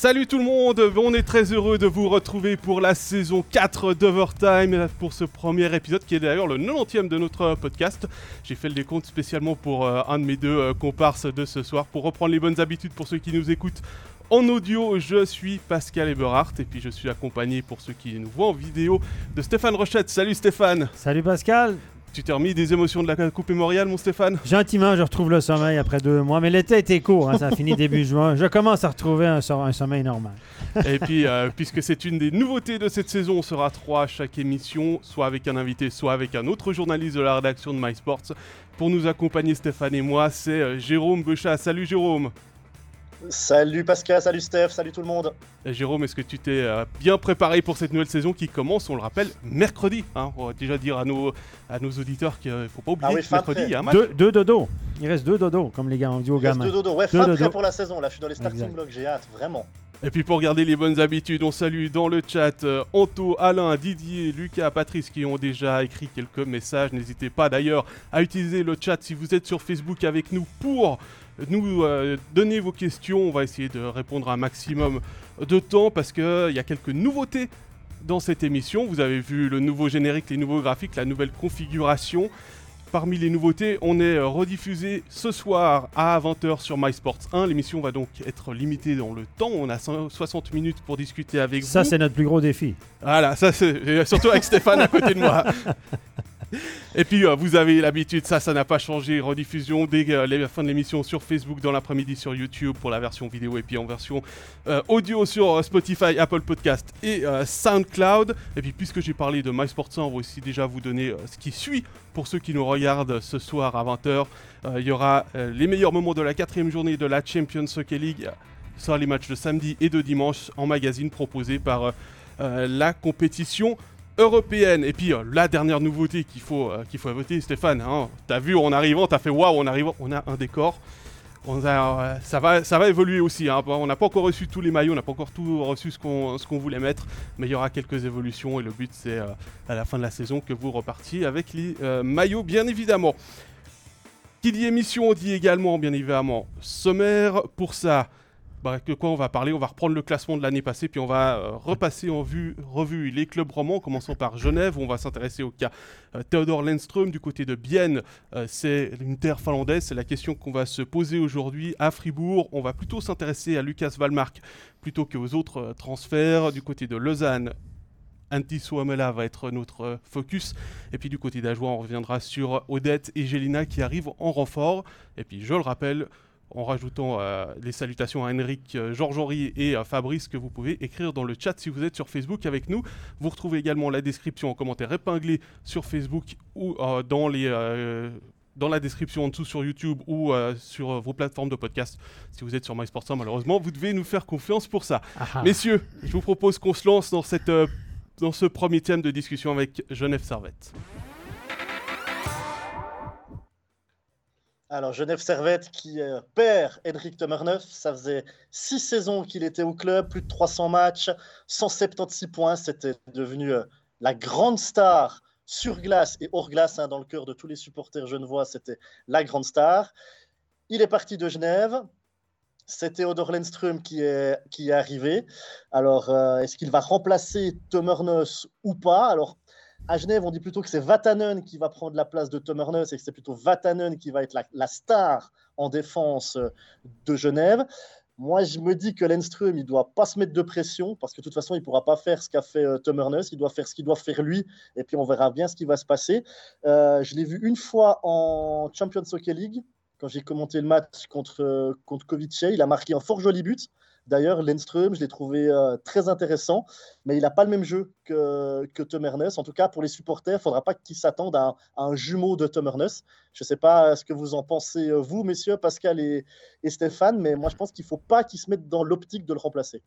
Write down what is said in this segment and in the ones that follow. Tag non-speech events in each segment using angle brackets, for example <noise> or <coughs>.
Salut tout le monde, on est très heureux de vous retrouver pour la saison 4 d'Overtime, pour ce premier épisode qui est d'ailleurs le 90e de notre podcast. J'ai fait le décompte spécialement pour euh, un de mes deux euh, comparses de ce soir, pour reprendre les bonnes habitudes pour ceux qui nous écoutent. En audio, je suis Pascal Eberhardt et puis je suis accompagné pour ceux qui nous voient en vidéo de Stéphane Rochette. Salut Stéphane Salut Pascal Tu t'es remis des émotions de la Coupe Mémoriale mon Stéphane? Gentiment, je retrouve le sommeil après deux mois, mais l'été était court, hein, ça a fini début <laughs> juin. Je commence à retrouver un, so- un sommeil normal. Et puis, euh, puisque c'est une des nouveautés de cette saison, on sera trois à chaque émission, soit avec un invité, soit avec un autre journaliste de la rédaction de MySports. Pour nous accompagner, Stéphane et moi, c'est euh, Jérôme Bechat. Salut Jérôme. Salut Pascal, salut Steph, salut tout le monde. Et Jérôme, est-ce que tu t'es euh, bien préparé pour cette nouvelle saison qui commence, on le rappelle, mercredi hein? On va déjà dire à nos, à nos auditeurs qu'il ne faut pas oublier Ah oui, que mercredi, prêt. il y a un match. Deux, deux dodos. Il reste deux dodos, comme les gars, on dit aux Il reste gamins. deux dodo, ouais, Deux fin dodo. prêt pour la saison, là je suis dans les starting Exact. blocks, j'ai hâte, vraiment. Et puis pour garder les bonnes habitudes, on salue dans le chat euh, Anto, Alain, Didier, Lucas, Patrice qui ont déjà écrit quelques messages. N'hésitez pas d'ailleurs à utiliser le chat si vous êtes sur Facebook avec nous pour nous euh, donner vos questions. On va essayer de répondre à un maximum de temps parce qu'il y a quelques nouveautés dans cette émission. Vous avez vu le nouveau générique, les nouveaux graphiques, la nouvelle configuration. Parmi les nouveautés, on est euh, rediffusé ce soir à 20h sur MySports 1. L'émission va donc être limitée dans le temps. On a 100 60 minutes pour discuter avec Ça, vous. c'est notre plus gros défi. Voilà, ça c'est surtout avec Stéphane à côté de moi. <laughs> Et puis euh, vous avez l'habitude, ça, ça n'a pas changé. Rediffusion dès euh, la fin de l'émission sur Facebook, dans l'après-midi sur YouTube pour la version vidéo et puis en version euh, audio sur Spotify, Apple Podcast et SoundCloud. Et puis puisque j'ai parlé de MySports 1, on va aussi déjà vous donner ce qui suit pour ceux qui nous regardent ce soir à 20h. Il y aura les meilleurs moments de la quatrième journée de la Champions Hockey League. Ce les matchs de samedi et de dimanche en magazine proposés par la compétition européenne. Et puis euh, la dernière nouveauté qu'il faut, euh, qu'il faut voter, Stéphane, hein, t'as vu en arrivant, t'as fait waouh, en arrivant, on a un décor. On a, euh, ça, va, ça va évoluer aussi. hein. On n'a pas encore reçu tous les maillots, on n'a pas encore tout reçu ce qu'on qu'on voulait mettre, mais il y aura quelques évolutions et le but c'est à la fin de la saison que vous repartiez avec les maillots, bien évidemment. Qui dit émission dit également, bien évidemment, sommaire pour ça. Bah, que quoi on va parler On va reprendre le classement de l'année passée, puis on va euh, repasser en vue, revue les clubs romans, en commençant par Genève. où On va s'intéresser au cas euh, Theodor Lennström du côté de Bienne. Euh, c'est une terre finlandaise. C'est la question qu'on va se poser aujourd'hui à Fribourg. On va plutôt s'intéresser à Lucas Valmark plutôt qu'aux autres euh, transferts du côté de Lausanne. Antti Suomela va être notre focus. Et puis du côté d'Ajoie, on reviendra sur Odette et Jelina qui arrivent en renfort. Et puis je le rappelle, en rajoutant euh, les salutations à Henrik, euh, Georges-Henri et euh, Fabrice que vous pouvez écrire dans le chat si vous êtes sur Facebook avec nous. Vous retrouvez également la description en commentaire épinglé sur Facebook ou euh, dans les... dans la description en dessous sur YouTube ou euh, sur euh, vos plateformes de podcast. Si vous êtes sur MySports 1, malheureusement, vous devez nous faire confiance pour ça. Ah, ah. Messieurs, je vous propose qu'on se lance dans, cette, euh, dans ce premier thème de discussion avec Genève Servette. Alors Genève Servette qui euh, perd Henrik Tomerneuf, ça faisait six saisons qu'il était au club, plus de 300 matchs, 176 points, c'était devenu euh, la grande star sur glace et hors glace, hein, dans le cœur de tous les supporters genevois, c'était la grande star. Il est parti de Genève, c'est Theodor Lennström qui est, qui est arrivé. Alors, euh, est-ce qu'il va remplacer Tomerneus ou pas? À Genève, on dit plutôt que c'est Vatanen qui va prendre la place de Tomerneus et que c'est plutôt Vatanen qui va être la, star en défense euh, de Genève. Moi, je me dis que Lennström, il ne doit pas se mettre de pression parce que de toute façon, il pourra pas faire ce qu'a fait euh, Tomerneus. Il doit faire ce qu'il doit faire lui et puis on verra bien ce qui va se passer. Euh, je l'ai vu une fois en Champions Hockey League quand j'ai commenté le match contre, euh, contre Kovice. Il a marqué un fort joli but. D'ailleurs, Lennström, je l'ai trouvé euh, très intéressant, mais il n'a pas le même jeu que, que Tom Ernest. En tout cas, pour les supporters, il ne faudra pas qu'ils s'attendent à, un- jumeau de Tom Ernest. Je ne sais pas ce que vous en pensez, euh, vous, messieurs, Pascal et, et Stéphane, mais moi, je pense qu'il ne faut pas qu'ils se mettent dans l'optique de le remplacer.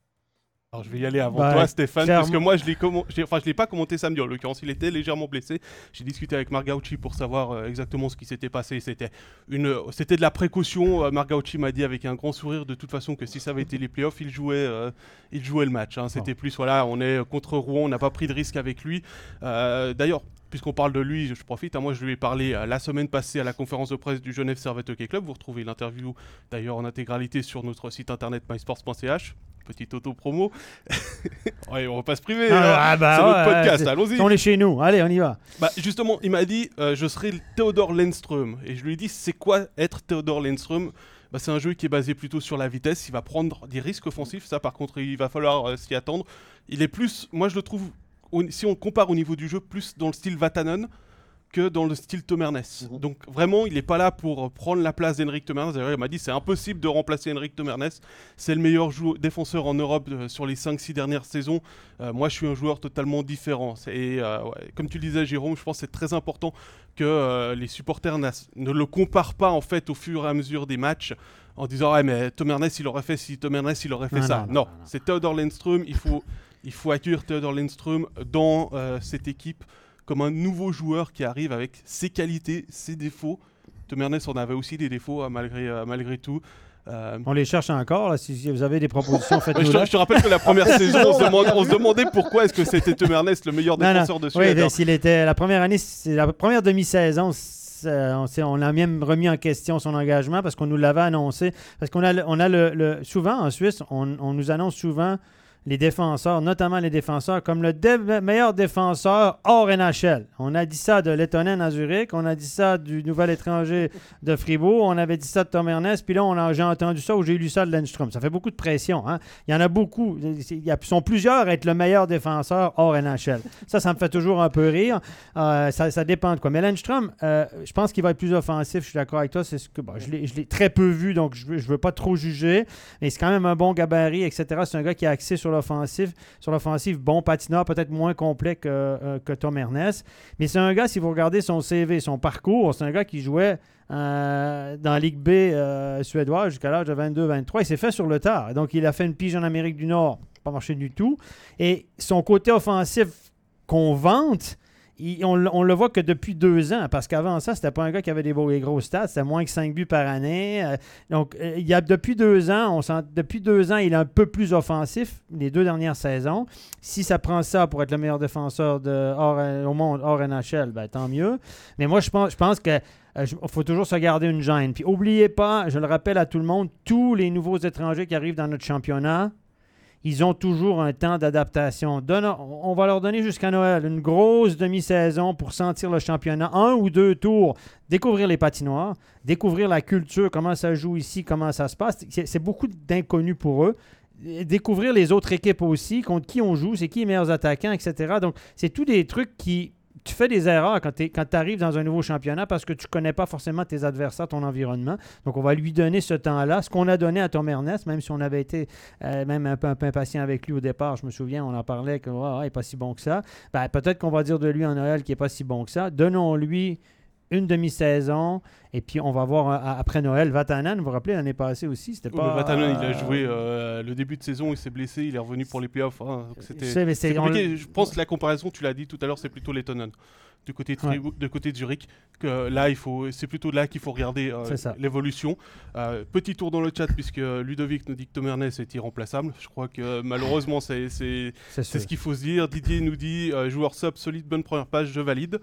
Alors je vais y aller avant Bah, toi Stéphane, parce que clairement. moi je l'ai commen- j'ai- enfin, je l'ai pas commenté samedi en l'occurrence, il était légèrement blessé. J'ai discuté avec Margauchi pour savoir euh, exactement ce qui s'était passé. C'était une, c'était de la précaution. Euh, Margauchi m'a dit avec un grand sourire de toute façon que si ça avait été les playoffs, il jouait, euh, il jouait le match. hein. C'était plus voilà, on est contre Rouen, on n'a pas pris de risque avec lui. Euh, D'ailleurs. Puisqu'on parle de lui, je je profite. hein, moi, je lui ai parlé euh, la semaine passée à la conférence de presse du Genève Servette Hockey Club. Vous retrouvez l'interview d'ailleurs en intégralité sur notre site internet mysports.ch. Petite auto-promo. <laughs> ouais, on va pas se priver. Ah, hein. bah c'est ouais, notre podcast, allons-y. On est chez nous. Allez, on y va. Bah, justement, il m'a dit euh, je serai le Theodor Lindström. Et je lui ai dit c'est quoi être Theodor Lindström? Bah, C'est un jeu qui est basé plutôt sur la vitesse. Il va prendre des risques offensifs. Ça, par contre, il va falloir euh, s'y attendre. Il est plus, moi je le trouve, si on compare au niveau du jeu, plus dans le style Vatanen que dans le style Tomernes. Mhm. Donc vraiment, il n'est pas là pour prendre la place d'Henrik Tomernes. D'ailleurs, il m'a dit c'est impossible de remplacer Henrik Tomernes. C'est le meilleur défenseur en Europe euh, sur les 5-6 dernières saisons. Euh, moi, je suis un joueur totalement différent. Et euh, ouais, comme tu le disais, Jérôme, je pense que c'est très important que euh, les supporters ne le comparent pas en fait au fur et à mesure des matchs en disant ouais mais Tomernes il aurait fait si Tomernes il aurait fait Non, ça. non, Non, non, non, non. c'est Theodor Lindström. Il faut il faut accueillir Theodor Lindström dans euh, cette équipe comme un nouveau joueur qui arrive avec ses qualités, ses défauts. Tomernes en avait aussi des défauts hein, malgré euh, malgré tout. Euh, On les cherche encore. Là. Si, vous avez des propositions, <laughs> mais je, te, je te rappelle que la première <laughs> saison, on se, on demandait pourquoi est-ce que c'était Tomernes le meilleur Non, non. défenseur de Oui, Suède. ben, hein. s'il était la première année, c'est la première demi-saison. c'est- On, a même remis en question son engagement parce qu'on nous l'avait annoncé. Parce qu'on a, on a le, le- souvent en Suisse, on, on nous annonce souvent les défenseurs, notamment les défenseurs, comme le meilleur défenseur hors NHL. On a dit ça de Lettonen à Zurich, on a dit ça du nouvel étranger de Fribourg, on avait dit ça de Tom Ernest, puis là, j'ai entendu ça ou j'ai lu ça de Lindstrom. Ça fait beaucoup de pression. hein. Il y en a beaucoup. Il y a- sont plusieurs à être le meilleur défenseur hors NHL. Ça, ça me fait toujours un peu rire. Euh, ça, ça dépend de quoi. Mais Lindstrom, euh, je pense qu'il va être plus offensif. Je suis d'accord avec toi. C'est ce que bon, je l'ai très peu vu, donc je ne veux, veux pas trop juger. Mais c'est quand même un bon gabarit, etc. C'est un gars qui est axé sur Sur l'offensive, bon patineur, peut-être moins complet que, euh, que Tom Ernest. Mais c'est un gars, si vous regardez son CV, son parcours, c'est un gars qui jouait euh, dans la Ligue B euh, suédoise jusqu'à l'âge de 22-23. Il s'est fait sur le tard. Donc, il a fait une pige en Amérique du Nord. Pas marché du tout. Et son côté offensif qu'on vante, on, le- voit que depuis deux ans, parce qu'avant ça, c'était pas un gars qui avait des, beaux, gros stats, c'était moins que 5 buts par année. Euh, donc, euh, il y a depuis deux ans, on sent, depuis deux ans, il est un peu plus offensif, les deux dernières saisons. Si ça prend ça pour être le meilleur défenseur euh, au monde hors NHL, ben, tant mieux. Mais moi, je pense, je pense que faut toujours se garder une gêne. Puis, oubliez pas, je le rappelle à tout le monde, tous les nouveaux étrangers qui arrivent dans notre championnat, ils ont toujours un temps d'adaptation. On va leur donner jusqu'à Noël une grosse demi-saison pour sentir le championnat, un ou deux tours, découvrir les patinoires, découvrir la culture, comment ça joue ici, comment ça se passe. C'est beaucoup d'inconnus pour eux. Découvrir les autres équipes aussi, contre qui on joue, c'est qui les meilleurs attaquants, etc. Donc, c'est tous des trucs qui. Tu fais des erreurs quand tu arrives dans un nouveau championnat parce que tu connais pas forcément tes adversaires, ton environnement. Donc, on va lui donner ce temps-là. Ce qu'on a donné à Tom Ernest, même si on avait été euh, même un peu, impatient avec lui au départ, je me souviens, on en parlait que ouais, il n'est pas si bon que ça. Ben, Peut-être qu'on va dire de lui en Noël qu'il n'est pas si bon que ça. Donnons-lui une demi-saison et puis on va voir euh, après Noël. Vatanen, vous vous rappelez, l'année passée aussi, c'était Oui, pas. mais Vatanen, il a euh, joué euh, le début de saison, il s'est blessé, il est revenu pour les playoffs. hein, je c'est on- pense que la comparaison, tu l'as dit tout à l'heure, c'est plutôt Lettonen. Du côté de, Ouais. Fribourg- de côté de Zurich, que là, il faut, c'est plutôt là qu'il faut regarder euh, l'évolution. Euh, petit tour dans le chat, puisque Ludovic nous dit que Tom est irremplaçable. Je crois que malheureusement, c'est ce qu'il faut se dire. Didier nous dit euh, joueur sub, solide, bonne première page, je valide.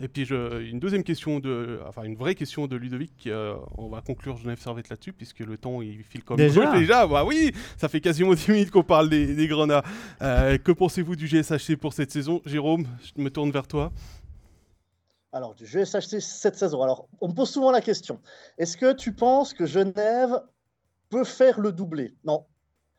Et puis je, une deuxième question de, enfin une vraie question de Ludovic. euh, on va conclure Genève Servette là-dessus puisque le temps il file comme Déjà brut. déjà. Bah oui, ça fait quasiment 10 minutes qu'on parle des, des Grenats. Euh, que pensez-vous du GSHC pour cette saison, Jérôme Je me tourne vers toi. Alors, du GSHC cette saison. Alors, on me pose souvent la question est-ce que tu penses que Genève peut faire le doublé? Non.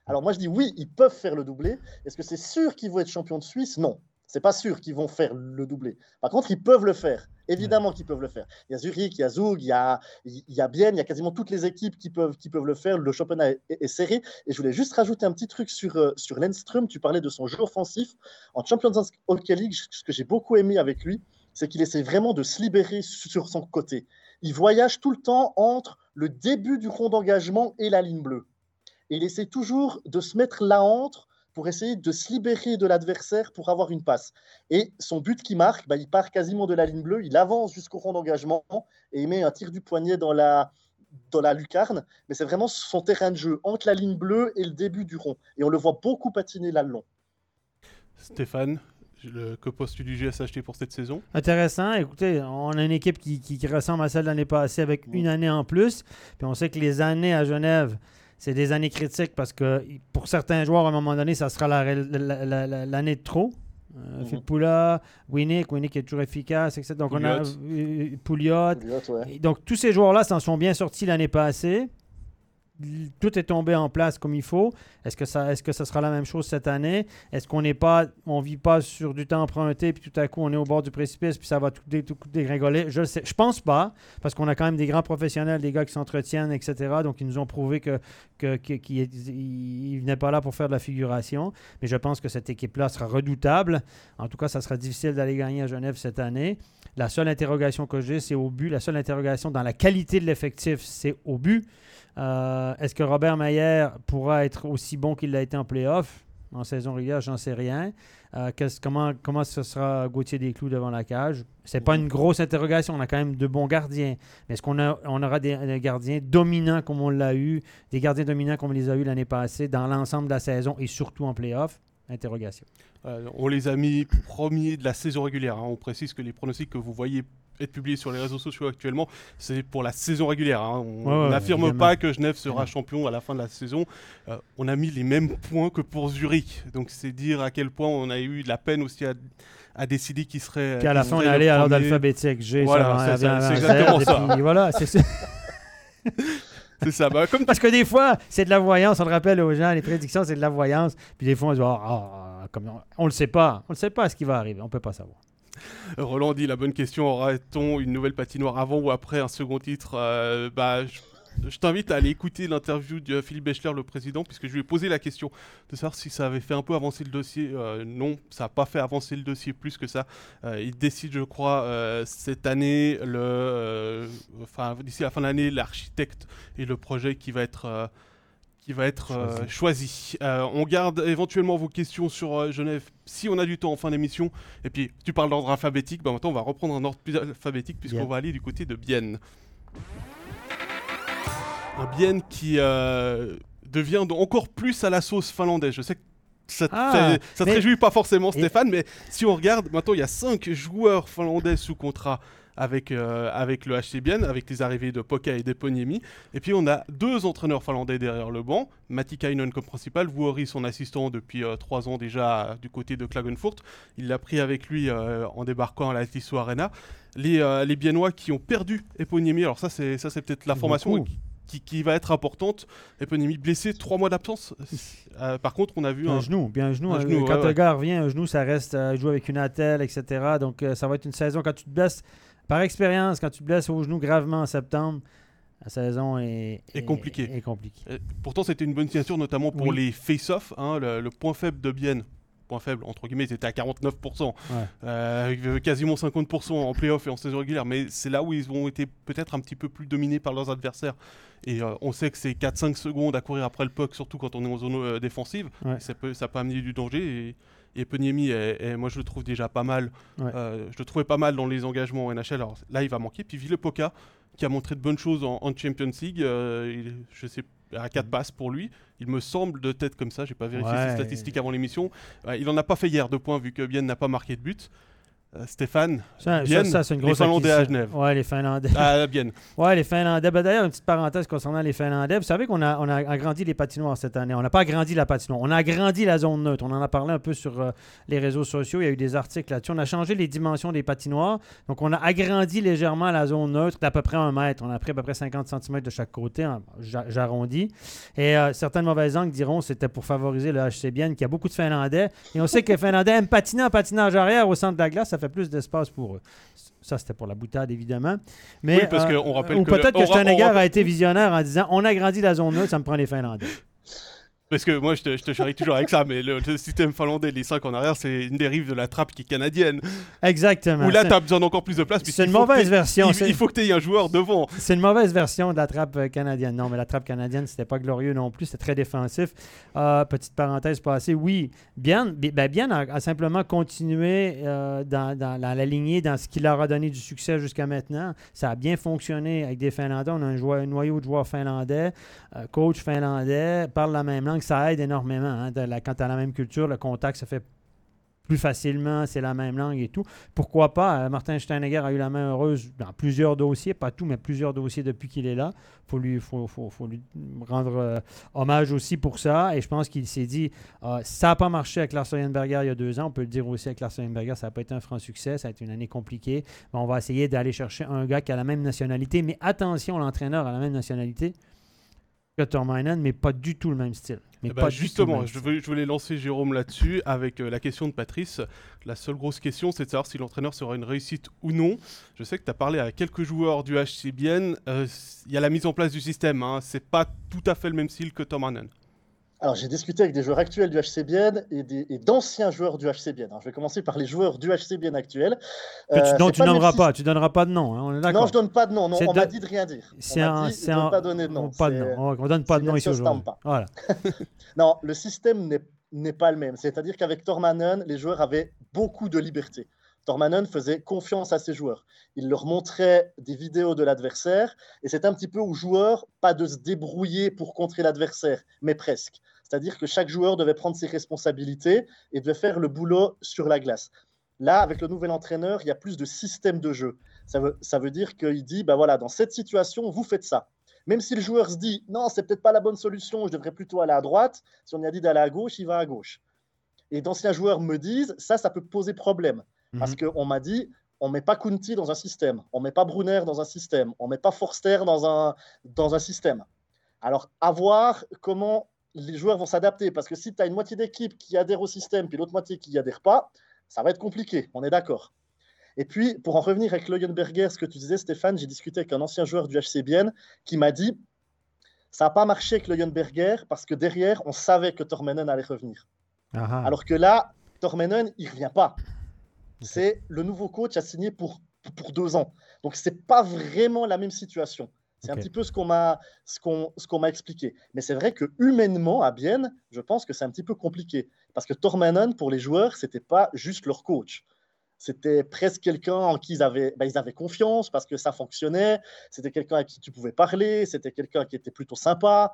Alors, moi, je dis oui, ils peuvent faire le doublé. Est-ce que c'est sûr qu'ils vont être champions de Suisse? Non. C'est pas sûr qu'ils vont faire le doublé. Par contre, ils peuvent le faire. Évidemment qu'ils peuvent le faire. Il y a Zurich, il y a Zug, il y a, il y a Bienne, il y a quasiment toutes les équipes qui peuvent, qui peuvent le faire. Le championnat est, est- est serré. Et je voulais juste rajouter un petit truc sur, euh, sur Lindström. Tu parlais de son jeu offensif. En Champions Hockey League, ce que j'ai beaucoup aimé avec lui, c'est qu'il essaie vraiment de se libérer sur son côté. Il voyage tout le temps entre le début du rond d'engagement et la ligne bleue. Et il essaie toujours de se mettre là entre pour essayer de se libérer de l'adversaire pour avoir une passe. Et son but qui marque, bah, il part quasiment de la ligne bleue, il avance jusqu'au rond d'engagement et il met un tir du poignet dans la, dans la lucarne. Mais c'est vraiment son terrain de jeu, entre la ligne bleue et le début du rond. Et on le voit beaucoup patiner là le long. Stéphane, le, que penses-tu du GSHT pour cette saison? Intéressant. Écoutez, on a une équipe qui, qui- qui ressemble à celle de l'année passée avec une année en plus. Puis on sait que les années à Genève, c'est des années critiques parce que pour certains joueurs, à un moment donné, ça sera l'année de trop. Euh, mhm. Phil Winnick, Winnick est toujours efficace, etc. Donc, on a euh, Pouliot. Donc, tous ces joueurs-là s'en sont bien sortis l'année passée tout est tombé en place comme il faut. Est-ce que ça, est-ce que ça sera la même chose cette année? Est-ce qu'on n'est pas, on vit pas sur du temps emprunté puis tout à coup on est au bord du précipice puis ça va tout, dégringoler? Je sais, je pense pas parce qu'on a quand même des grands professionnels, des gars qui s'entretiennent, etc. Donc ils nous ont prouvé que, que, qu'ils venaient pas là pour faire de la figuration. Mais je pense que cette équipe-là sera redoutable. En tout cas, ça sera difficile d'aller gagner à Genève cette année. La seule interrogation que j'ai, c'est au but. La seule interrogation dans la qualité de l'effectif, c'est au but. Euh, est-ce que Robert Mayer pourra être aussi bon qu'il l'a été en playoff? En saison régulière? J'en sais rien. Euh, comment, comment ce sera Gauthier Desclous devant la cage? C'est pas une grosse interrogation. On a quand même de bons gardiens. Mais est-ce qu'on on aura des, gardiens dominants comme on l'a eu, des gardiens dominants comme on les a eu l'année passée dans l'ensemble de la saison et surtout en playoff? Interrogation. Euh, on les a mis premiers de la saison régulière. Hein. On précise que les pronostics que vous voyez être publié sur les réseaux sociaux actuellement, c'est pour la saison régulière. Hein. On n'affirme pas que Genève sera champion à la fin de la saison. Euh, on a mis les mêmes points que pour Zurich. Donc c'est dire à quel point on a eu de la peine aussi à, décider qui serait. Qu'à la fin, on est allé à l'ordre alphabétique. Voilà, c'est exactement ça. voilà, c'est ça. <laughs> c'est ça. Bah, comme Parce que des fois, c'est de la voyance. On le rappelle aux gens, les prédictions, c'est de la voyance. Puis des fois, on se dit, ah, ah, comme on ne le sait pas. On ne sait pas ce qui va arriver. On ne peut pas savoir. <laughs> Roland dit la bonne question aura-t-on une nouvelle patinoire avant ou après un second titre euh, bah, je, t'invite à aller écouter l'interview de Philippe Bechler, le président, puisque je lui ai posé la question de savoir si ça avait fait un peu avancer le dossier. Euh, non, ça n'a pas fait avancer le dossier plus que ça. Euh, il décide, je crois, cette année, enfin, d'ici la fin de l'année, l'architecte et le projet qui va être qui va être euh, choisi. Euh, on garde éventuellement vos questions sur euh, Genève si on a du temps en fin d'émission. Et puis, tu parles d'ordre alphabétique. Bah, maintenant, on va reprendre un ordre plus alphabétique puisqu'on va aller du côté de Bienne. Un Bienne qui devient encore plus à la sauce finlandaise. Je sais que ça, ah, te, réjouit pas forcément, Stéphane, mais si on regarde, maintenant, il y a 5 joueurs finlandais sous contrat avec, euh, avec le HC Bien, avec les arrivées de Poka et d'Eponiemi. Et puis on a deux entraîneurs finlandais derrière le banc, Matti Kainen comme principal, Vuori son assistant depuis euh, trois ans déjà du côté de Klagenfurt. Il l'a pris avec lui euh, en débarquant à la Tissot Arena. Les, les Biennois qui ont perdu Eponiemi, alors ça c'est, ça c'est peut-être l'information qui, qui, va être importante. Eponiemi blessé, trois mois d'absence. par contre, on a vu un, genou, bien un genou. Un genou quand le gars revient, un genou, ça reste, il joue avec une attelle, etc. Donc ça va être une saison quand tu te blesses par expérience, quand tu te blesses au genou gravement en septembre, la saison est, compliquée. Euh, pourtant, c'était une bonne signature, notamment pour les face-off. Hein, le, point faible de Bienne, point faible, entre guillemets, c'était à 49%. Euh, quasiment 50% en playoff et en saison régulière. Mais c'est là où ils ont été peut-être un petit peu plus dominés par leurs adversaires. Et euh, on sait que c'est 4-5 secondes à courir après le puck, surtout quand on est en zone défensive. Ça, peut, ça peut amener du danger. Et et Peniemi, moi je le trouve déjà pas mal. Euh, je le trouvais pas mal dans les engagements en NHL. Alors là, il va manquer. Puis Villepoca, qui a montré de bonnes choses en, Champions League, euh, je sais à 4 passes pour lui. Il me semble de tête comme ça, j'ai pas vérifié ses statistiques avant l'émission. il en a pas fait hier de points vu que Bien n'a pas marqué de but. Euh, Stéphane, ça, c'est une grosse les Finlandais à Genève. Ouais, les Finlandais. Ah, bien. <laughs> Ouais, les Finlandais. Ben, D'ailleurs, une petite parenthèse concernant les Finlandais. Vous savez qu'on a, on a agrandi les patinoires cette année. On n'a pas agrandi la patinoire. On a agrandi la zone neutre. On en a parlé un peu sur euh, les réseaux sociaux. Il y a eu des articles là-dessus. On a changé les dimensions des patinoires. Donc, on a agrandi légèrement la zone neutre d'à peu près un mètre. On a pris à peu près 50 cm de chaque côté. J'arrondis. Et euh, certaines mauvaises angles diront que c'était pour favoriser le HC Bien, qui a beaucoup de Finlandais. Et on sait que les Finlandais aiment patiner en patinage arrière au centre de la glace. Ça fait plus d'espace pour eux. Ça, c'était pour la boutade, évidemment. Mais, oui, parce qu'on rappelle ou peut-être que Steinegger a été visionnaire en disant on agrandit la zone neutre, ça me prend les Finlandais. Parce que moi, je te, je te charrie toujours avec ça, mais le, système finlandais, les 5 en arrière, c'est une dérive de la trappe qui est canadienne. Exactement. Où là, tu as besoin d'encore plus de place. C'est une mauvaise version. Il, faut que tu aies un joueur devant. C'est une mauvaise version de la trappe euh, canadienne. Non, mais la trappe canadienne, c'était pas glorieux non plus. C'était très défensif. Euh, petite parenthèse passée. Oui, bien, ben, bien a, simplement continué euh, dans, dans, la lignée, dans ce qui leur a donné du succès jusqu'à maintenant. Ça a bien fonctionné avec des Finlandais. On a un, joueur, un noyau de joueurs finlandais, coach finlandais, parle la même langue ça aide énormément. Hein, quand tu as la même culture, le contact se fait plus facilement, c'est la même langue et tout. Pourquoi pas? Euh, Martin Steinegger a eu la main heureuse dans plusieurs dossiers, pas tout, mais plusieurs dossiers depuis qu'il est là. Il faut lui, faut, lui rendre euh, hommage aussi pour ça. Et je pense qu'il s'est dit, euh, ça n'a pas marché avec Lars Berger il y a deux ans. On peut le dire aussi avec Lars Berger, ça n'a pas été un franc succès, ça a été une année compliquée. Mais on va essayer d'aller chercher un gars qui a la même nationalité. Mais attention, l'entraîneur a la même nationalité Tormainen, mais pas du tout le même style. Mais Eh ben, pas du tout le justement, je, voulais lancer Jérôme là-dessus avec euh, la question de Patrice. La seule grosse question, c'est de savoir si l'entraîneur sera une réussite ou non. Je sais que tu as parlé à quelques joueurs du HCBN. euh, Il y a la mise en place du système. Hein. C'est pas tout à fait le même style que Tom Hannon. Alors, j'ai discuté avec des joueurs actuels du HCBN et, des- et d'anciens joueurs du HCBN. Alors, je vais commencer par les joueurs du HCBN actuels. Que tu, Euh, non, tu pas nommeras pas, tu donneras pas de nom, hein, on est Non, je donne pas de nom. Non, on de- m'a dit de rien dire. C'est on m'a un, c'est un, pas donner de nom. pas de C'est- nom. On, on donne pas de nom ici aujourd'hui. Voilà. <laughs> Non, le système n'est- n'est pas le même. C'est-à-dire qu'avec Tormanen, les joueurs avaient beaucoup de liberté. Tormanen faisait confiance à ses joueurs. Il leur montrait des vidéos de l'adversaire et c'est un petit peu aux joueurs, pas de se débrouiller pour contrer l'adversaire, mais presque. C'est-à-dire que chaque joueur devait prendre ses responsabilités et devait faire le boulot sur la glace. Là, avec le nouvel entraîneur, il y a plus de système de jeu. Ça veut, ça veut dire qu'il dit, bah voilà, dans cette situation, vous faites ça. Même si le joueur se dit, non, c'est peut-être pas la bonne solution, je devrais plutôt aller à droite. Si on lui a dit d'aller à gauche, il va à gauche. Et d'anciens joueurs me disent, ça, ça peut poser problème. Parce Mhm. qu'on m'a dit, on met pas Kunti dans un système, on met pas Brunner dans un système, on met pas Forster dans un, dans un système. Alors, à voir comment les joueurs vont s'adapter. Parce que si tu as une moitié d'équipe qui adhère au système, puis l'autre moitié qui n'y adhère pas, ça va être compliqué, on est d'accord. Et puis, pour en revenir avec Leuenberger, ce que tu disais, Stéphane, j'ai discuté avec un ancien joueur du HCBN qui m'a dit ça n'a pas marché avec Leuenberger parce que derrière, on savait que Tormenen allait revenir. Ah, ah. Alors que là, Tormenen, il ne revient pas. C'est le nouveau coach a signé pour, pour deux ans. Donc, ce n'est pas vraiment la même situation. C'est un petit peu ce qu'on m'a ce qu'on ce qu'on m'a expliqué. Mais c'est vrai que humainement, à Bienne, je pense que c'est un petit peu compliqué. Parce que Tormanen, pour les joueurs, c'était pas juste leur coach. C'était presque quelqu'un en qui ils avaient, ben, ils avaient confiance parce que ça fonctionnait. C'était quelqu'un à qui tu pouvais parler. C'était quelqu'un qui était plutôt sympa.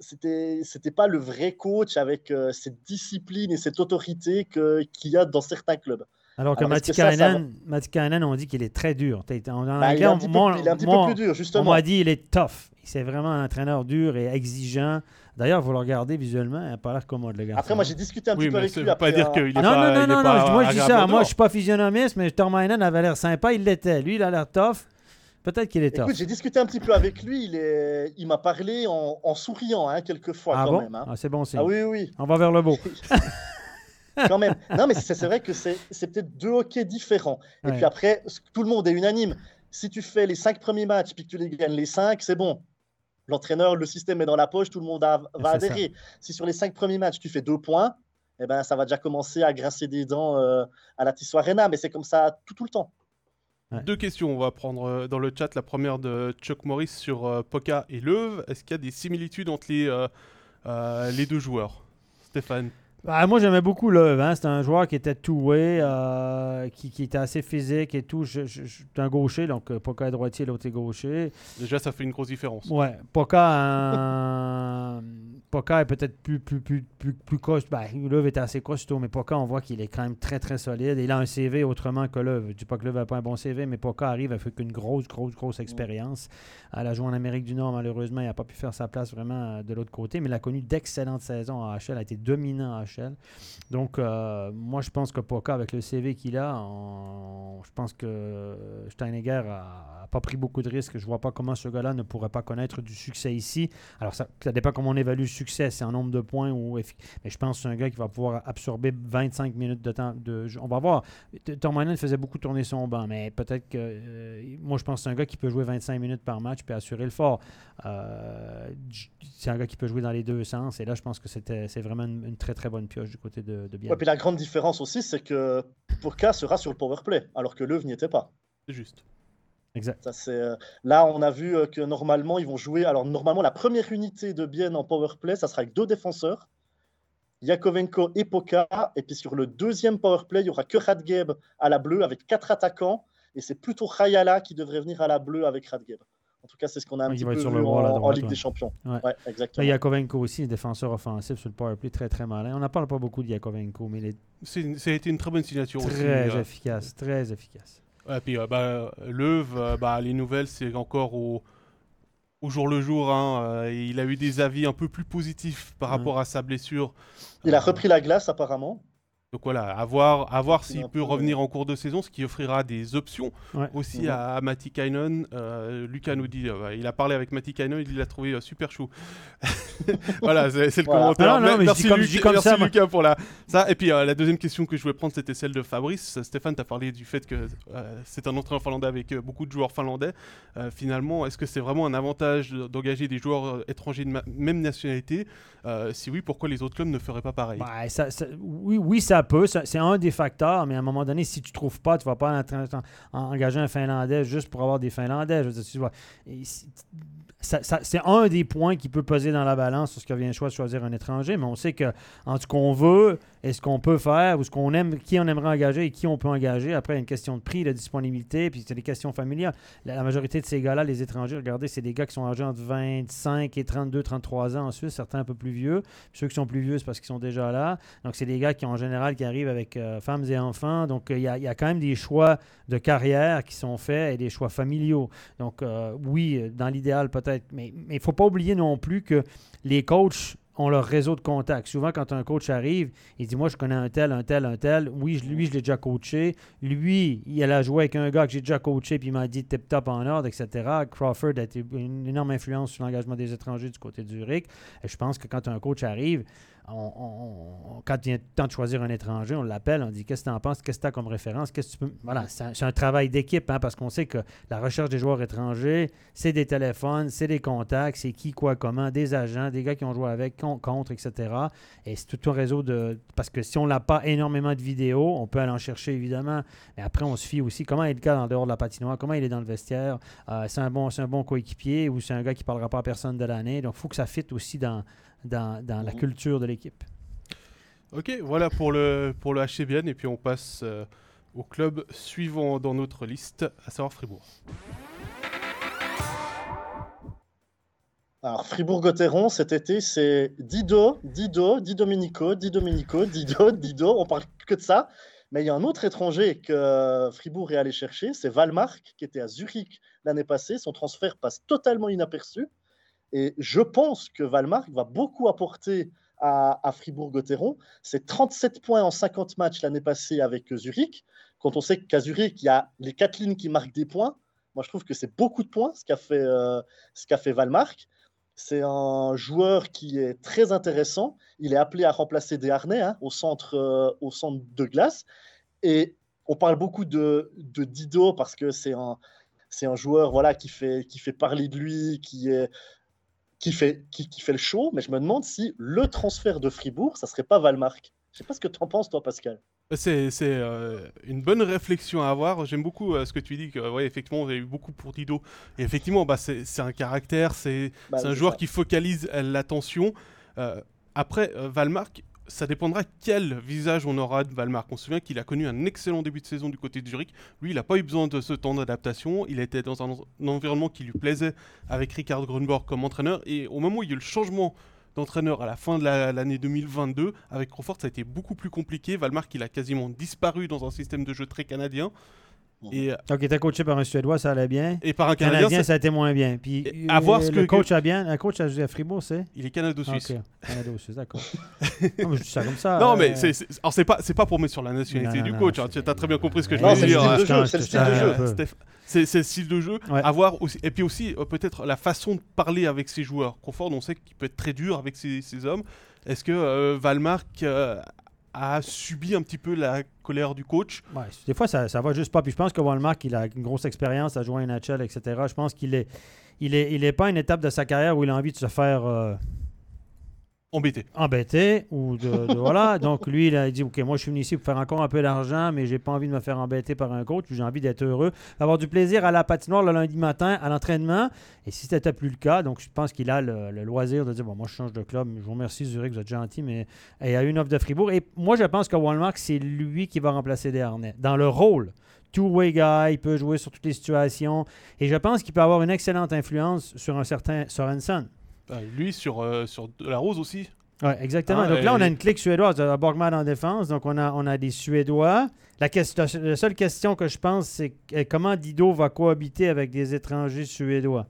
C'était c'était pas le vrai coach avec euh, cette discipline et cette autorité que- qu'il y a dans certains clubs. Alors que Alors, est-ce Matti que ça, ça Kainen, Matti Kainen, on dit qu'il est très dur. En anglais, il est un petit, peu, il est un petit peu plus dur, On justement. m'a dit il est tough. C'est vraiment un entraîneur dur et exigeant. D'ailleurs, vous le regardez visuellement, il n'a pas l'air commode, le gars. Après, moi, j'ai discuté un Oui, petit peu avec ça lui. veut pas après dire un- qu'il est Non, pas non, non, non, non, moi je dis ça. Moi je suis pas physionomiste, mais Tormainen avait l'air sympa, il l'était. Lui, il a l'air tough. Peut-être qu'il est tough. Écoute, j'ai discuté un petit peu avec lui. Il, est... il m'a parlé en, en souriant, hein, quelquefois, ah quand bon? même. hein. Ah, C'est bon signe. Ah oui, oui, On va vers le beau. <laughs> quand même. Non, mais c'est vrai que c'est peut-être deux hockey différents. Et Ouais. puis après, tout le monde est unanime. Si tu fais les cinq premiers matchs puis que tu les gagnes les cinq, c'est bon. L'entraîneur, le système est dans la poche, tout le monde a- va ça. adhérer. Si sur les cinq premiers matchs, tu fais deux points, eh ben, ça va déjà commencer à grincer des dents euh, à la Tissot Arena. Mais c'est comme ça tout, tout le temps. Ouais. Deux questions, on va prendre euh, dans le chat. La première de Chuck Morris sur euh, Poca et Leuve. Est-ce qu'il y a des similitudes entre les, euh, euh, les deux joueurs? Stéphane Bah, moi, j'aimais beaucoup Love. Hein. C'était un joueur qui était two-way, euh, qui, qui était assez physique et tout. Je, je- je- j'étais un gaucher, donc euh, Poca est droitier, l'autre est gaucher. Déjà, ça fait une grosse différence. Ouais, Poca, euh, Poca est peut-être plus, plus, plus, plus, plus costaud. Ben, Love était assez costaud, mais Poca, on voit qu'il est quand même très, très solide. Il a un CV autrement que Love. Je dis pas que Love n'a pas un bon CV, mais Poca arrive avec une grosse, grosse, grosse expérience. Elle a joué en Amérique du Nord, malheureusement, il n'a pas pu faire sa place vraiment euh, de l'autre côté, mais il a connu d'excellentes saisons à HL, a été dominant à HL. Donc, euh, moi, je pense que Poca, avec le CV qu'il a, je pense que Steinegger a, a pas pris beaucoup de risques. Je vois pas comment ce gars-là ne pourrait pas connaître du succès ici. Alors, ça, ça dépend comment on évalue succès, c'est en nombre de points ou Mais je pense que c'est un gars qui va pouvoir absorber 25 minutes de temps de jeu. On va voir. Tormanen faisait beaucoup tourner son banc, mais peut-être que. euh, moi, je pense que c'est un gars qui peut jouer 25 minutes par match puis assurer le fort. Euh, c'est un gars qui peut jouer dans les deux sens. Et là, je pense que c'était, c'est vraiment une, une très, très bonne pioche du côté de, de Bienne. Ouais, puis la grande différence aussi, c'est que Poca sera sur le power play, alors que Leuve n'y était pas. C'est juste. Exact. Ça, c'est, euh, Là, on a vu euh, que normalement, ils vont jouer. Alors, normalement, la première unité de Bienne en power play, ça sera avec deux défenseurs, Yakovenko et Poka. Et puis sur le deuxième power play, il y aura que Radgeb à la bleue avec quatre attaquants. Et c'est plutôt Rayala qui devrait venir à la bleue avec Radgeb. En tout cas, c'est ce qu'on a un Ouais, il petit va peu être sur vu le en, en droite, Ligue ouais. des Champions. Ouais. Ouais, exactement. Yakovenko aussi, défenseur offensif sur le powerplay, très très malin. On n'en parle pas beaucoup de Yakovenko, mais il est C'est une- ça a été une très bonne signature aussi. très euh. efficace, très efficace. Ouais, puis euh, bah, Leuve, euh, bah, les nouvelles, c'est encore au, au jour le jour. hein, euh, il a eu des avis un peu plus positifs par Ouais. rapport à sa blessure. Il a repris la glace apparemment. Donc voilà, à voir, à voir Il s'il peut revenir en cours de saison, ce qui offrira des options Ouais. aussi à, à Matti Kainen. Euh, Lucas nous dit, euh, il a parlé avec Matti Kainen, il l'a trouvé euh, super chaud. <laughs> voilà, c'est c'est le Voilà. commentaire. Non, non, mais je merci dis comme- je Luc- dis comme merci ça. Lucas pour la... ça. Et puis euh, la deuxième question que je voulais prendre, c'était celle de Fabrice. Stéphane, tu as parlé du fait que euh, c'est un entraîneur finlandais avec euh, beaucoup de joueurs finlandais. Euh, finalement, est-ce que c'est vraiment un avantage de- d'engager des joueurs étrangers de ma- même nationalité? Euh, Si oui, pourquoi les autres clubs ne feraient pas pareil? Ça- ça- oui, oui, ça peut. ça- C'est un des facteurs, mais à un moment donné, si tu ne trouves pas, tu ne vas pas en- en- en- engager un Finlandais juste pour avoir des Finlandais. C'est un des points qui peut peser dans la balance sur ce que vient de choisir un étranger, mais on sait que entre ce qu'on veut et ce qu'on peut faire, ou ce qu'on aime, qui on aimerait engager et qui on peut engager, après, il y a une question de prix, de disponibilité, puis c'est des questions familiales. La, majorité de ces gars-là, les étrangers, regardez, c'est des gars qui sont âgés entre 25 et 32, 33 ans en Suisse, certains un peu plus vieux. Ceux qui sont plus vieux, c'est parce qu'ils sont déjà là. Donc, c'est des gars qui, en général, qui arrivent avec euh, femmes et enfants. Donc, euh, il y, a, quand même des choix de carrière qui sont faits et des choix familiaux. Donc, euh, oui, dans l'idéal, peut-être. Mais il ne faut pas oublier non plus que les coachs ont leur réseau de contacts. Souvent, quand un coach arrive, il dit Moi, je connais un tel, un tel, un tel. Oui, lui, je l'ai déjà coaché. Lui, il a joué avec un gars que j'ai déjà coaché, puis il m'a dit tip top en ordre, etc. Crawford a été une énorme influence sur l'engagement des étrangers du côté du RIC. Et je pense que quand un coach arrive, on- quand il temps de choisir un étranger, on l'appelle, on dit Qu'est-ce que tu en penses? Qu'est-ce que tu as comme référence? Qu'est-ce que tu peux. Voilà, c'est un, travail d'équipe, hein, parce qu'on sait que la recherche des joueurs étrangers, c'est des téléphones, c'est des contacts, c'est qui, quoi, comment, des agents, des gars qui ont joué avec, con- contre, etc. Et c'est tout un réseau de. Parce que si on n'a pas énormément de vidéos, on peut aller en chercher évidemment, mais après on se fie aussi comment est le gars en dehors de la patinoire, comment il est dans le vestiaire, Euh, c'est un bon, un bon coéquipier ou c'est un gars qui parlera pas à personne de l'année? Donc il faut que ça fitte aussi dans, dans, dans la Mhm. culture de l'équipe. Ok, voilà pour le, pour le HCBN. Et puis on passe euh, au club suivant dans notre liste, à savoir Fribourg. Alors, Fribourg-Gotteron, cet été, c'est Dido, Dido, Di Domenico, Di Domenico, Dido, Dido. On parle que de ça. Mais il y a un autre étranger que Fribourg est allé chercher, c'est Valmark, qui était à Zurich l'année passée. Son transfert passe totalement inaperçu. Et je pense que Valmark va beaucoup apporter à, Fribourg-Gotteron. C'est 37 points en 50 matchs l'année passée avec Zurich. Quand on sait qu'à Zurich, il y a les quatre lignes qui marquent des points, moi je trouve que c'est beaucoup de points ce qu'a fait, euh. C'est un joueur qui est très intéressant. Il est appelé à remplacer Desharnais hein, au, centre, euh, au centre de glace. Et on parle beaucoup de, de Dido parce que c'est un, c'est un joueur voilà, qui, fait, qui fait parler de lui, qui, est, qui, fait, qui, qui fait le show. Mais je me demande si le transfert de Fribourg, ça serait pas Valmark. Je sais pas ce que tu en penses, toi, Pascal. C'est euh, une bonne réflexion à avoir. J'aime beaucoup euh, ce que tu dis, que ouais, effectivement, a eu beaucoup pour Dido. Et effectivement, bah, c'est un caractère, c'est Bah, un joueur ça. qui focalise l'attention. Euh, après, euh, Valmark, ça dépendra quel visage on aura de Valmark. On se souvient qu'il a connu un excellent début de saison du côté de Zurich. Lui, il n'a pas eu besoin de ce temps d'adaptation. Il était dans un, environnement qui lui plaisait avec Richard Grunborg comme entraîneur. Et au moment où il y a eu le changement d'entraîneur à la fin de la- l'année 2022, avec Crawford, ça a été beaucoup plus compliqué. Valmark, il a quasiment disparu dans un système de jeu très canadien. Et, Donc, il était coaché par un Suédois, ça allait bien. et par un Canadien, Canadien, ça- a été moins bien. Puis, Et à voir ce le que- coach a bien. Un coach à Fribourg, c'est? Il est canado-suisse. Ok, Canada-Suisse, d'accord. <laughs> non, mais je dis ça comme ça. Non, euh, mais c'est, c'est- alors c'est pas, c'est pas pour mettre sur la nationalité Non, du non, coach. hein, tu as très bien compris ce que je voulais dire. c'est le style ça- de jeu. C'est le style de jeu. Avoir aussi, et puis aussi, euh, peut-être la façon de parler avec ses joueurs. Crawford, on sait qu'il peut être très dur avec ses, hommes. Est-ce que euh, Valmark euh, a subi un petit peu la colère du coach des fois, ça, ça va juste pas. Puis je pense que Walmart, il a une grosse expérience à jouer à NHL, etc. Je pense qu'il est, il est, il est pas à une étape de sa carrière où il a envie de se faire euh, Embêté. embêter ou de, de- <laughs> voilà. Donc lui, il a dit, ok, moi je suis venu ici pour faire encore un peu d'argent, mais j'ai pas envie de me faire embêter par un coach. J'ai envie d'être heureux, avoir du plaisir à la patinoire le lundi matin à l'entraînement. Et si c'était plus le cas, donc je pense qu'il a le, le loisir de dire, bon, moi je change de club. Je vous remercie Zurich, vous êtes gentil, mais il y a une offre de Fribourg. Et moi je pense que Walmart, c'est lui qui va remplacer Desharnais dans le rôle. two-way guy, il peut jouer sur toutes les situations. Et je pense qu'il peut avoir une excellente influence sur un certain Sorensen. Ah, lui, sur, euh, sur De La Rose aussi. Oui, exactement. Ah, donc là, on a une clique suédoise. Borgman en défense. Donc, on a, on a des Suédois. La, question, la seule question que je pense, c'est euh, comment Dido va cohabiter avec des étrangers suédois?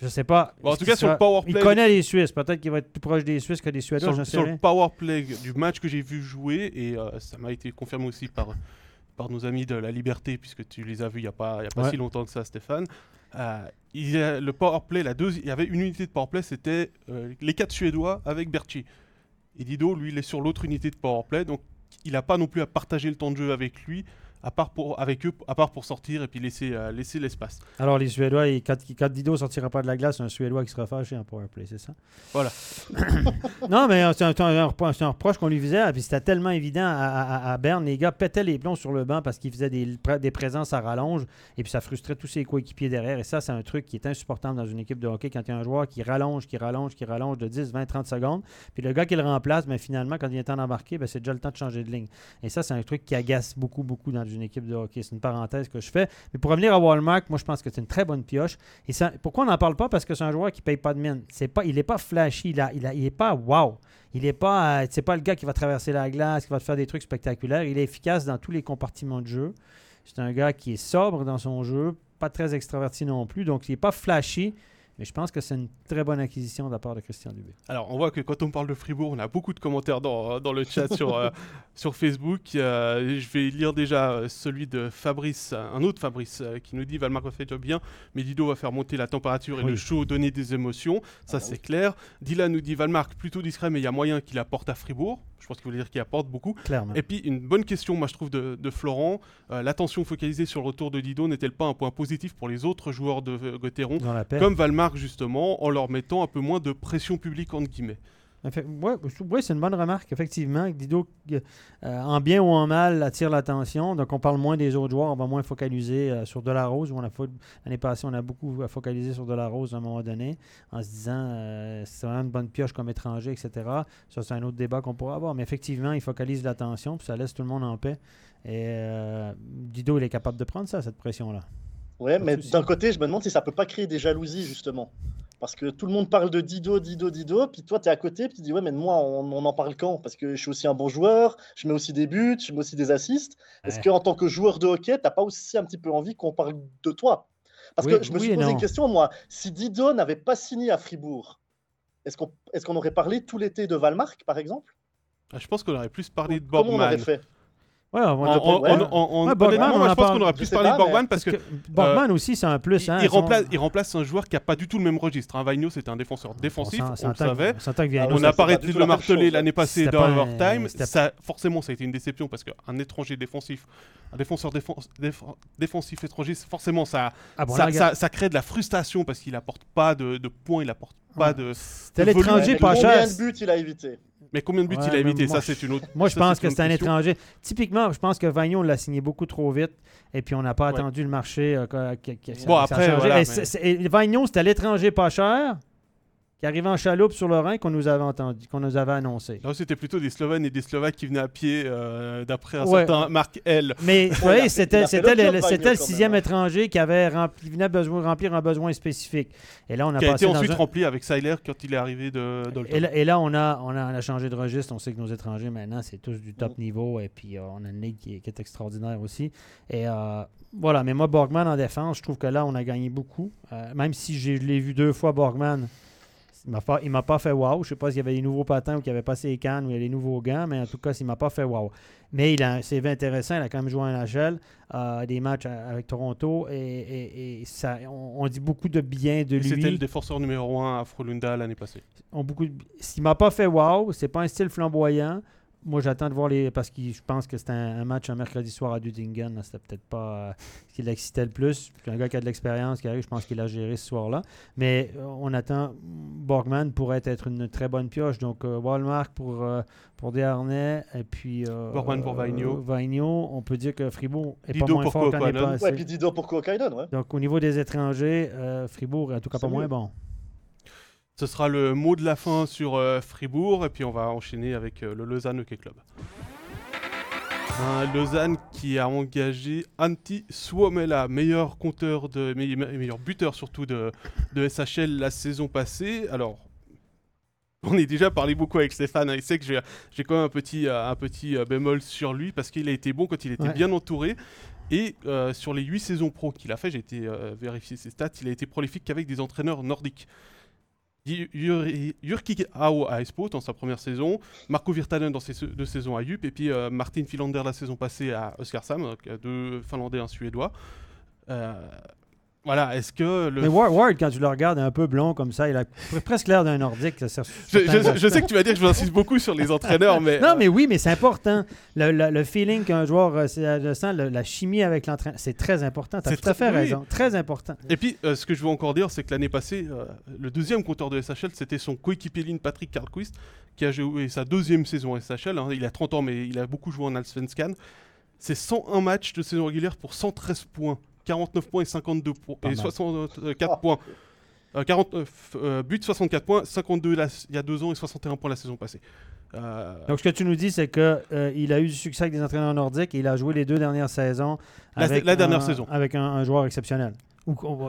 Je sais pas. Bon, en tout cas, sur le power Il connaît les Suisses. Peut-être qu'il va être plus proche des Suisses que des Suédois. sur, sur le power play du match que j'ai vu jouer, et euh, ça m'a été confirmé aussi par, par nos amis de la Liberté, puisque tu les as vus il n'y a pas, y a pas Ouais. si longtemps que ça, Stéphane. Euh, il y le il y avait une unité de power play, c'était euh, les quatre Suédois avec Berchi. Et Dido, lui, il est sur l'autre unité de power play, donc il n'a pas non plus à partager le temps de jeu avec lui, à part pour, avec eux, à part pour sortir et puis laisser, euh, laisser l'espace. Alors, les Suédois, ils- quand, quand Dido sortira pas de la glace, un Suédois qui sera fâché en powerplay, c'est ça? Voilà. <coughs> non, mais euh, c'est un, reproche qu'on lui faisait. Puis c'était tellement évident à, à- à Berne. Les gars pétaient les plombs sur le banc parce qu'ils faisaient des, pr- des présences à rallonge. Et puis ça frustrait tous ses coéquipiers derrière. Et ça, c'est un truc qui est insupportable dans une équipe de hockey quand il y a un joueur qui rallonge, qui rallonge, qui rallonge de 10, 20, 30 secondes. Puis le gars qui le remplace, mais finalement, quand il est temps d'embarquer, ben, c'est déjà le temps de changer de ligne. Et ça, c'est un truc qui agace beaucoup, beaucoup dans une équipe de hockey. C'est une parenthèse que je fais. Mais pour revenir à Walmart, moi, je pense que c'est une très bonne pioche. Et ça, pourquoi on n'en parle pas? Parce que c'est un joueur qui paye pas de mine. C'est pas, il n'est pas flashy. Il, a, il, il pas wow. Il n'est pas, euh, pas le gars qui va traverser la glace, qui va te faire des trucs spectaculaires. Il est efficace dans tous les compartiments de jeu. C'est un gars qui est sobre dans son jeu, pas très extraverti non plus. Donc, il n'est pas flashy. Mais je pense que c'est une très bonne acquisition de la part de Christian Dubé. Alors, on voit que quand on parle de Fribourg, on a beaucoup de commentaires dans, dans le chat sur, euh, <laughs> sur Facebook. Euh, je vais lire déjà euh, celui de Fabrice, un autre Fabrice, euh, qui nous dit Valmark va faire le job bien, mais Dido va faire monter la température et Oui. le show, donner des émotions. Ça, Ah bah c'est oui. clair. Dylan nous dit Valmark plutôt discret, mais il y a moyen qu'il apporte à Fribourg. Je pense qu'il voulait dire qu'il apporte beaucoup. Clairement. Et puis, une bonne question, moi, je trouve, de, de Florent. Euh, L'attention focalisée sur le retour de Dido n'est-elle pas un point positif pour les autres joueurs de euh, Gauthieron Dans la justement, en leur mettant un peu moins de pression publique entre guillemets. Fait- ouais, c'est une bonne remarque, effectivement. Dido, euh, en bien ou en mal, attire l'attention. Donc, on parle moins des autres joueurs, on va moins focaliser euh, sur Delarose. Où on a fo- L'année passée, on a beaucoup focalisé sur Delarose à un moment donné, en se disant euh, c'est vraiment une bonne pioche comme étranger, etc. Ça, c'est un autre débat qu'on pourra avoir. Mais effectivement, il focalise l'attention, puis ça laisse tout le monde en paix. Et euh, Dido, il est capable de prendre ça, cette pression-là. Ouais, mais d'un côté, je me demande si ça peut pas créer des jalousies, justement. Parce que tout le monde parle de Dido, Dido, Dido, puis toi, tu es à côté, puis tu dis, ouais, mais moi, on, on en parle quand? Parce que je suis aussi un bon joueur, je mets aussi des buts, je mets aussi des assists. Est-ce qu'en tant que joueur de hockey, t'as pas aussi un petit peu envie qu'on parle de toi? Parce Oui, que je me oui suis posé une question, moi. Si Dido n'avait pas signé à Fribourg, est-ce qu'on est qu'on aurait parlé tout l'été de Valmark, par exemple? Ah, Je pense qu'on aurait plus parlé de Comment on aurait Borgman. fait? Ouais, on ouais. Ouais, Borgman, on moi, je pense qu'on aurait plus parlé pas, de Borgman parce que Borgman aussi, c'est un plus. il, hein, il remplace, il remplace un joueur qui n'a pas du tout le même registre. Un Vagno, c'était un défenseur défensif, on le que- savait. on que n'a pas arrêté de le marteler l'année passée dans Overtime. Ça, forcément, ça a été une déception parce qu'un étranger défensif, un défenseur défense- déf- défensif étranger, forcément, ça, Ah ça, crée de la frustration parce qu'il apporte pas de, de points, il apporte pas de. Volume, l'étranger Mais pas Combien cher. de buts il a évité? Mais combien de buts Ouais, il a évité? moi, Ça, c'est une autre. Moi, je ça, pense c'est que c'est un étranger. Typiquement, je pense que Vagnon l'a signé beaucoup trop vite et puis on n'a pas Ouais. attendu le marché. euh, que- que- que Bon, ça après, voilà, mais- c'est- c'est- Vagnon, c'était l'étranger pas cher qui arrivait en chaloupe sur le Rhin qu'on nous avait entendu, qu'on nous avait annoncé. Là, c'était plutôt des Slovènes et des Slovaques qui venaient à pied euh, d'après un Ouais. certain Marc L. Mais vous Ouais, c'était le le, job, c'était Vagnon, le quand sixième même, hein. étranger qui, avait rempli, qui venait besoin, remplir un besoin spécifique. Et là, on a qui a passé été ensuite un- rempli avec Seiler quand il est arrivé de Dalton. Et là, et là, on, a, on, a, on a changé de registre. On sait que nos étrangers, maintenant, c'est tous du top Mm. niveau. Et puis, euh, on a une ligue qui est, qui est extraordinaire aussi. Et euh, voilà, mais moi, Borgman en défense, je trouve que là, on a gagné beaucoup. Euh, même si j'ai- je l'ai vu deux fois, Borgman, il m'a pas, il m'a pas fait wow. Je sais pas s'il y avait des nouveaux patins ou qu'il avait passé les cannes ou il y a des nouveaux gants, mais en tout cas, il m'a pas fait wow. Mais il a un CV intéressant. Il a quand même joué en NHL, euh, des matchs avec Toronto. Et, et- et ça, on, on dit beaucoup de bien de Et lui. C'était le défenseur numéro 1 à Frolunda l'année passée. ont beaucoup de... M'a pas fait wow, c'est pas un style flamboyant. Moi, j'attends de voir les. Parce que je pense que c'était un, un match un mercredi soir à Dudingen. là, C'était peut-être pas euh, ce qui l'excitait le plus. Puis un gars qui a de l'expérience qui arrive, je pense qu'il a géré ce soir-là. Mais euh, on attend. Borgman pourrait être une très bonne pioche. Donc, euh, Walmart pour, euh, pour Desharnais. Et puis. euh, Borgman pour Vainio. Vainio. On peut dire que Fribourg est Dido pas moins pour fort passée. Ouais, puis Dido pour Kokainen, ouais. Donc, au niveau des étrangers, euh, Fribourg est en tout cas pas moins bon. Ce sera le mot de la fin sur euh, Fribourg et puis on va enchaîner avec euh, le Lausanne Hockey Club. Un Lausanne qui a engagé Antti Suomela, meilleur compteur de meilleur buteur surtout de, de SHL la saison passée. Alors on est déjà parlé beaucoup avec Stéphane. Il sait que j'ai quand même un petit, un petit euh, bémol sur lui parce qu'il a été bon quand il était bien entouré. Et euh, sur les 8 saisons pro qu'il a fait, j'ai été euh, vérifier ses stats, il a été prolifique qu'avec des entraîneurs nordiques. Jyrki Ao à Espot dans sa première saison, Marco Virtanen dans ses deux saisons à Yup, et puis Martin Philander la saison passée à Oskarshamn, deux Finlandais, un Suédois. Voilà, est-ce que. Le... Mais Ward, quand tu le regardes un peu blond comme ça, il a presque l'air d'un nordique. je, sais que tu vas dire que je insiste beaucoup sur les entraîneurs, mais. Non, mais oui, mais c'est important. Le, feeling qu'un joueur euh, sent, la chimie avec l'entraîneur, c'est très important. Tu as tout à fait raison. Très important. Et puis, euh, ce que je veux encore dire, c'est que l'année passée, euh, le deuxième compteur de SHL, c'était son coéquipier ligne Patrick Karlquist, qui a joué sa deuxième saison SHL. Hein. Il a 30 ans, mais il a beaucoup joué en Allsvenskan. C'est 101 matchs de saison régulière pour 113 points. 49 points et 52 points. et 64 points. 49 euh, euh, buts, 64 points, 52 il y a deux ans et 61 points la saison passée. Euh, Donc, ce que tu nous dis, c'est qu'il il a eu du succès avec des entraîneurs nordiques et il a joué les deux dernières saisons. Avec la, dernière saison. Avec un, joueur exceptionnel.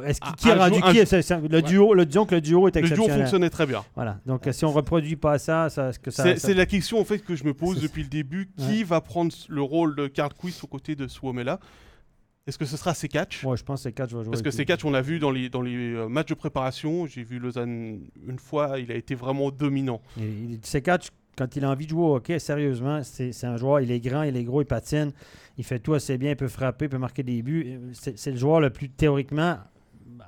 Est-ce qui, a rendu qui le duo le disons que le duo est exceptionnel. Le duo fonctionnait très bien. Voilà. Donc si on reproduit pas ça, ça, que ça c'est la question en fait que je me pose depuis le début. Qui va prendre le rôle de Carl Quist aux côtés de Suomela? Est-ce que ce sera C-Catch Moi, je pense que C-Catch va jouer. Parce que C-Catch, on l'a vu dans les, dans les euh, matchs de préparation. J'ai vu Lausanne une fois, il a été vraiment dominant. C-Catch, quand il a envie de jouer au hockey, sérieusement, c'est un joueur, il est grand, il est gros, il patine, il fait tout assez bien, il peut frapper, il peut marquer des buts. C'est le joueur le plus, théoriquement,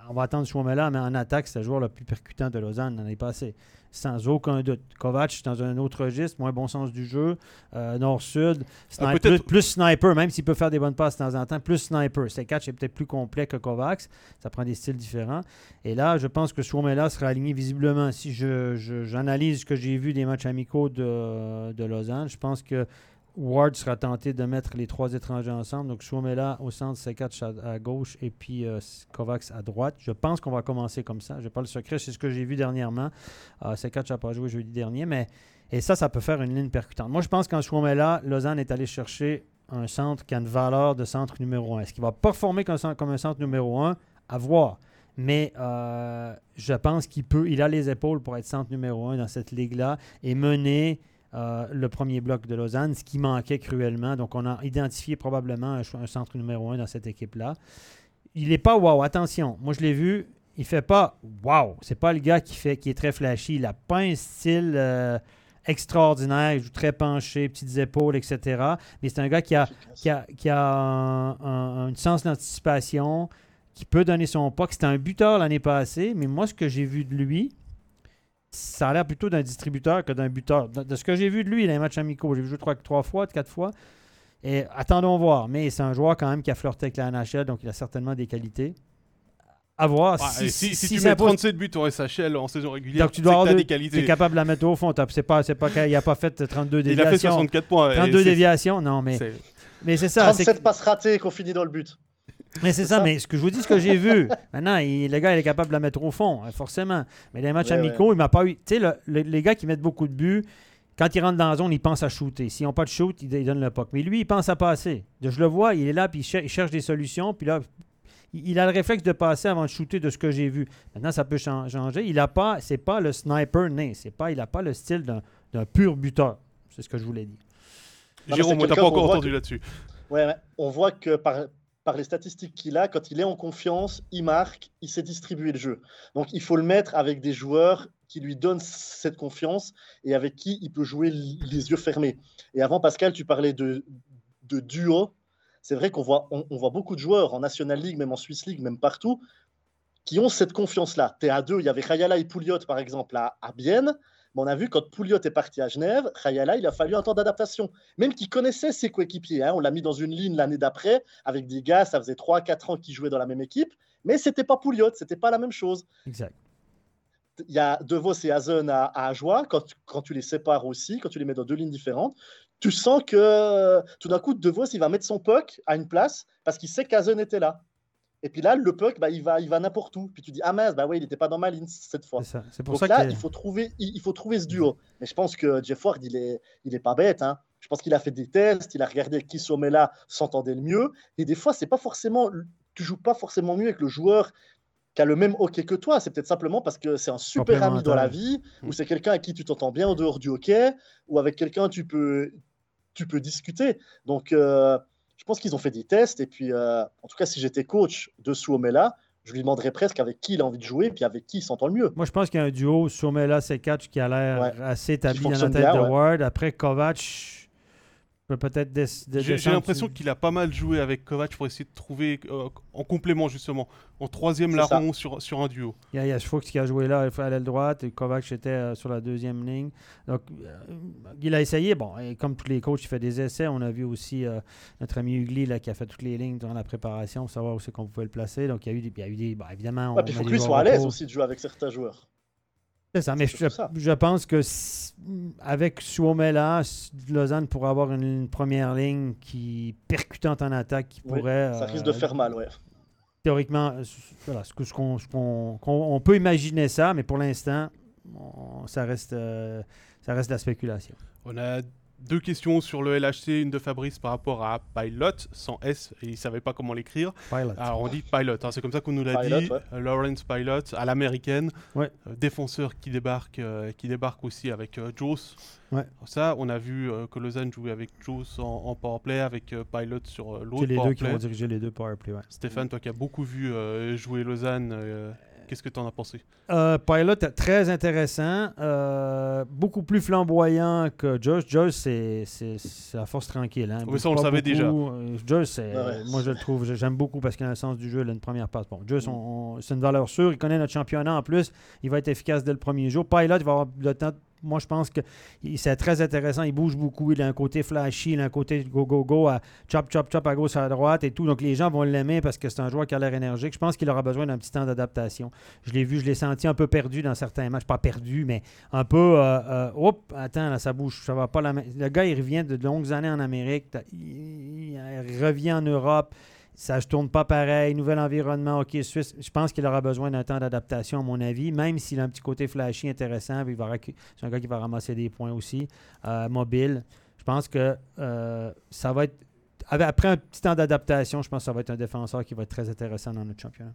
on va attendre Chouamela, mais en attaque, c'est le joueur le plus percutant de Lausanne l'année passée sans aucun doute. Kovac, dans un autre registre, moins bon sens du jeu, euh, nord-sud, ah, plus, sniper, même s'il peut faire des bonnes passes de temps en temps, plus sniper. catch est peut-être plus complet que Kovacs, ça prend des styles différents. Et là, je pense que Suomela sera aligné visiblement. Si j'analyse je, ce que j'ai vu des matchs amicaux de, de Lausanne, je pense que Ward sera tenté de mettre les trois étrangers ensemble. Donc, Suomela au centre, Sekatch à, gauche et puis euh, Kovacs à droite. Je pense qu'on va commencer comme ça. Je n'ai pas le secret, c'est ce que j'ai vu dernièrement. Euh, Sekatch n'a pas joué jeudi dernier, mais et ça, ça peut faire une ligne percutante. Moi, je pense qu'en Suomela, Lausanne est allé chercher un centre qui a une valeur de centre numéro 1. Est-ce qu'il va performer comme, comme un centre numéro 1 À voir. Mais euh, je pense qu'il peut, il a les épaules pour être centre numéro 1 dans cette ligue-là et mener euh, le premier bloc de Lausanne, ce qui manquait cruellement. Donc, on a identifié probablement un, centre numéro un dans cette équipe-là. Il n'est pas wow, attention. Moi, je l'ai vu, il fait pas wow. C'est pas le gars qui, fait, qui est très flashy. Il n'a pas un style euh, extraordinaire. Il joue très penché, petites épaules, etc. Mais c'est un gars qui a, qui a, a un, sens d'anticipation, qui peut donner son puck. C'était un buteur l'année passée, mais moi, ce que j'ai vu de lui, ça a l'air plutôt d'un distributeur que d'un buteur. De, ce que j'ai vu de lui, il a un match amicaux. J'ai vu jouer trois, trois fois, quatre fois. Et attendons voir. Mais c'est un joueur quand même qui a flirté avec la NHL, donc il a certainement des qualités. À voir. si, tu mets 37 buts au SHL en saison régulière, tu dois avoir des qualités. Tu es capable de la mettre au fond. C'est pas, pas il n'a pas fait 32 déviations. Il a fait 64 points. 32 déviations, non, mais, mais c'est ça. 37 passes ratées qu'on finit dans le but. Mais c'est ça, mais ce que je vous dis, ce que j'ai vu, maintenant, le gars, il est capable de la mettre au fond, hein, forcément. Mais les matchs amicaux, il m'a pas eu. Tu sais, les gars qui mettent beaucoup de buts, quand ils rentrent dans la zone, ils pensent à shooter. S'ils n'ont pas de shoot, ils, donnent le puck. Mais lui, il pense à passer. Je le vois, il est là, puis il, cherche des solutions, puis là, il, a le réflexe de passer avant de shooter de ce que j'ai vu. Maintenant, ça peut changer. Il a pas, c'est pas le sniper né. C'est pas, il n'a pas le style d'un pur buteur. C'est ce que je voulais dire. Jérôme, tu n'as pas encore entendu là-dessus. Ouais, on voit que par, par les statistiques qu'il a, quand il est en confiance, il marque, il sait distribuer le jeu. Donc il faut le mettre avec des joueurs qui lui donnent cette confiance et avec qui il peut jouer les yeux fermés. Et avant, Pascal, tu parlais de, duo. C'est vrai qu'on voit, on, voit beaucoup de joueurs en National League, même en Swiss League, même partout, qui ont cette confiance-là. T'es à deux, il y avait Rayala et Pouliot, par exemple, à, à Bienne on a vu quand Pouliot est parti à Genève, Khayala, il a fallu un temps d'adaptation. Même qu'il connaissait ses coéquipiers. Hein. On l'a mis dans une ligne l'année d'après avec des gars, ça faisait 3-4 ans qu'ils jouaient dans la même équipe. Mais c'était pas Pouliot, c'était pas la même chose. Exact. Il y a De Vos et Hazen à, à Ajoie, quand, quand tu les sépares aussi, quand tu les mets dans deux lignes différentes, tu sens que tout d'un coup, De Vos, il va mettre son puck à une place parce qu'il sait qu'Hazen était là. Et puis là, le puck, bah, il va, il va n'importe où. Puis tu dis, ah mince, bah ouais, il n'était pas dans ma ligne cette fois. C'est pour Donc ça là, il, faut trouver, il, faut trouver ce duo. Mais je pense que Jeff Ward, il est, il est pas bête. Hein. Je pense qu'il a fait des tests, il a regardé qui là s'entendait le mieux. Et des fois, c'est pas forcément, tu joues pas forcément mieux avec le joueur qui a le même hockey que toi. C'est peut-être simplement parce que c'est un super ami dans la vie, ou mm. c'est quelqu'un avec qui tu t'entends bien en dehors du hockey, ou avec quelqu'un tu peux, tu peux discuter. Donc, euh, je pense qu'ils ont fait des tests. Et puis, euh, en tout cas, si j'étais coach de Suomela, je lui demanderais presque avec qui il a envie de jouer, puis avec qui il s'entend le mieux. Moi, je pense qu'il y a un duo Suomela, catch qui a l'air assez établi dans la tête de Ward. Après, Kovac peut-être J'ai l'impression qu'il a pas mal joué avec Kovac pour essayer de trouver euh, en complément justement, en troisième larron sur, sur un duo. Il y a, Fuchs qui a joué là à l'aile droite et Kovac était euh, sur la deuxième ligne. Donc euh, il a essayé, bon, et comme tous les coachs, il fait des essais. On a vu aussi notre ami Ugly là, qui a fait toutes les lignes durant la préparation pour savoir où c'est qu'on pouvait le placer. Donc il y a eu, il y a eu des, bah, évidemment. il faut que lui soit à l'aise aussi de jouer avec certains joueurs. C'est ça, mais je, pense que avec Suomela, Lausanne pourrait avoir une, première ligne qui percutante en attaque qui pourrait. Ça risque de euh, faire mal, ouais. Théoriquement, voilà, ce, ce qu'on, on peut imaginer ça, mais pour l'instant, ça reste, euh, ça reste de la spéculation. On a deux questions sur le LHC, une de Fabrice par rapport à Pilot, sans S, et il ne savait pas comment l'écrire. Pilot. Alors on dit Pilot, hein, c'est comme ça qu'on nous l'a dit. Euh, Lawrence Pilot, à l'américaine. Ouais. Euh, défenseur qui débarque, euh, qui débarque aussi avec Joss. Ouais. Ça, on a vu que Lausanne jouait avec Joss en, en powerplay, avec Pilot sur l'autre. C'est les deux qui vont diriger les deux powerplay. Ouais. Stéphane, toi qui as beaucoup vu jouer Lausanne Qu'est-ce que tu en as pensé? Euh, Pilot, très intéressant. Euh, beaucoup plus flamboyant que Josh. Josh, c'est la force tranquille. Hein. Oui, ça, on le savait déjà. Euh, Josh, moi, je le trouve, j'aime beaucoup parce qu'il a le sens du jeu, il a une première passe. Bon, Josh, mm. c'est une valeur sûre. Il connaît notre championnat en plus. Il va être efficace dès le premier jour. Pilot, il va avoir le temps moi, je pense que c'est très intéressant. Il bouge beaucoup. Il a un côté flashy, il a un côté go, go, go, à chop, chop, chop à gauche, à droite et tout. Donc, les gens vont l'aimer parce que c'est un joueur qui a l'air énergique. Je pense qu'il aura besoin d'un petit temps d'adaptation. Je l'ai vu, je l'ai senti un peu perdu dans certains matchs. Pas perdu, mais un peu. Euh, euh attends, là, ça bouge. Ça va pas la Le gars, il revient de longues années en Amérique. il revient en Europe. Ça ne tourne pas pareil, nouvel environnement, OK, Suisse. Je pense qu'il aura besoin d'un temps d'adaptation, à mon avis, même s'il a un petit côté flashy intéressant. C'est un gars qui va ramasser des points aussi, euh, mobile. Je pense que euh, ça va être. Après un petit temps d'adaptation, je pense que ça va être un défenseur qui va être très intéressant dans notre championnat.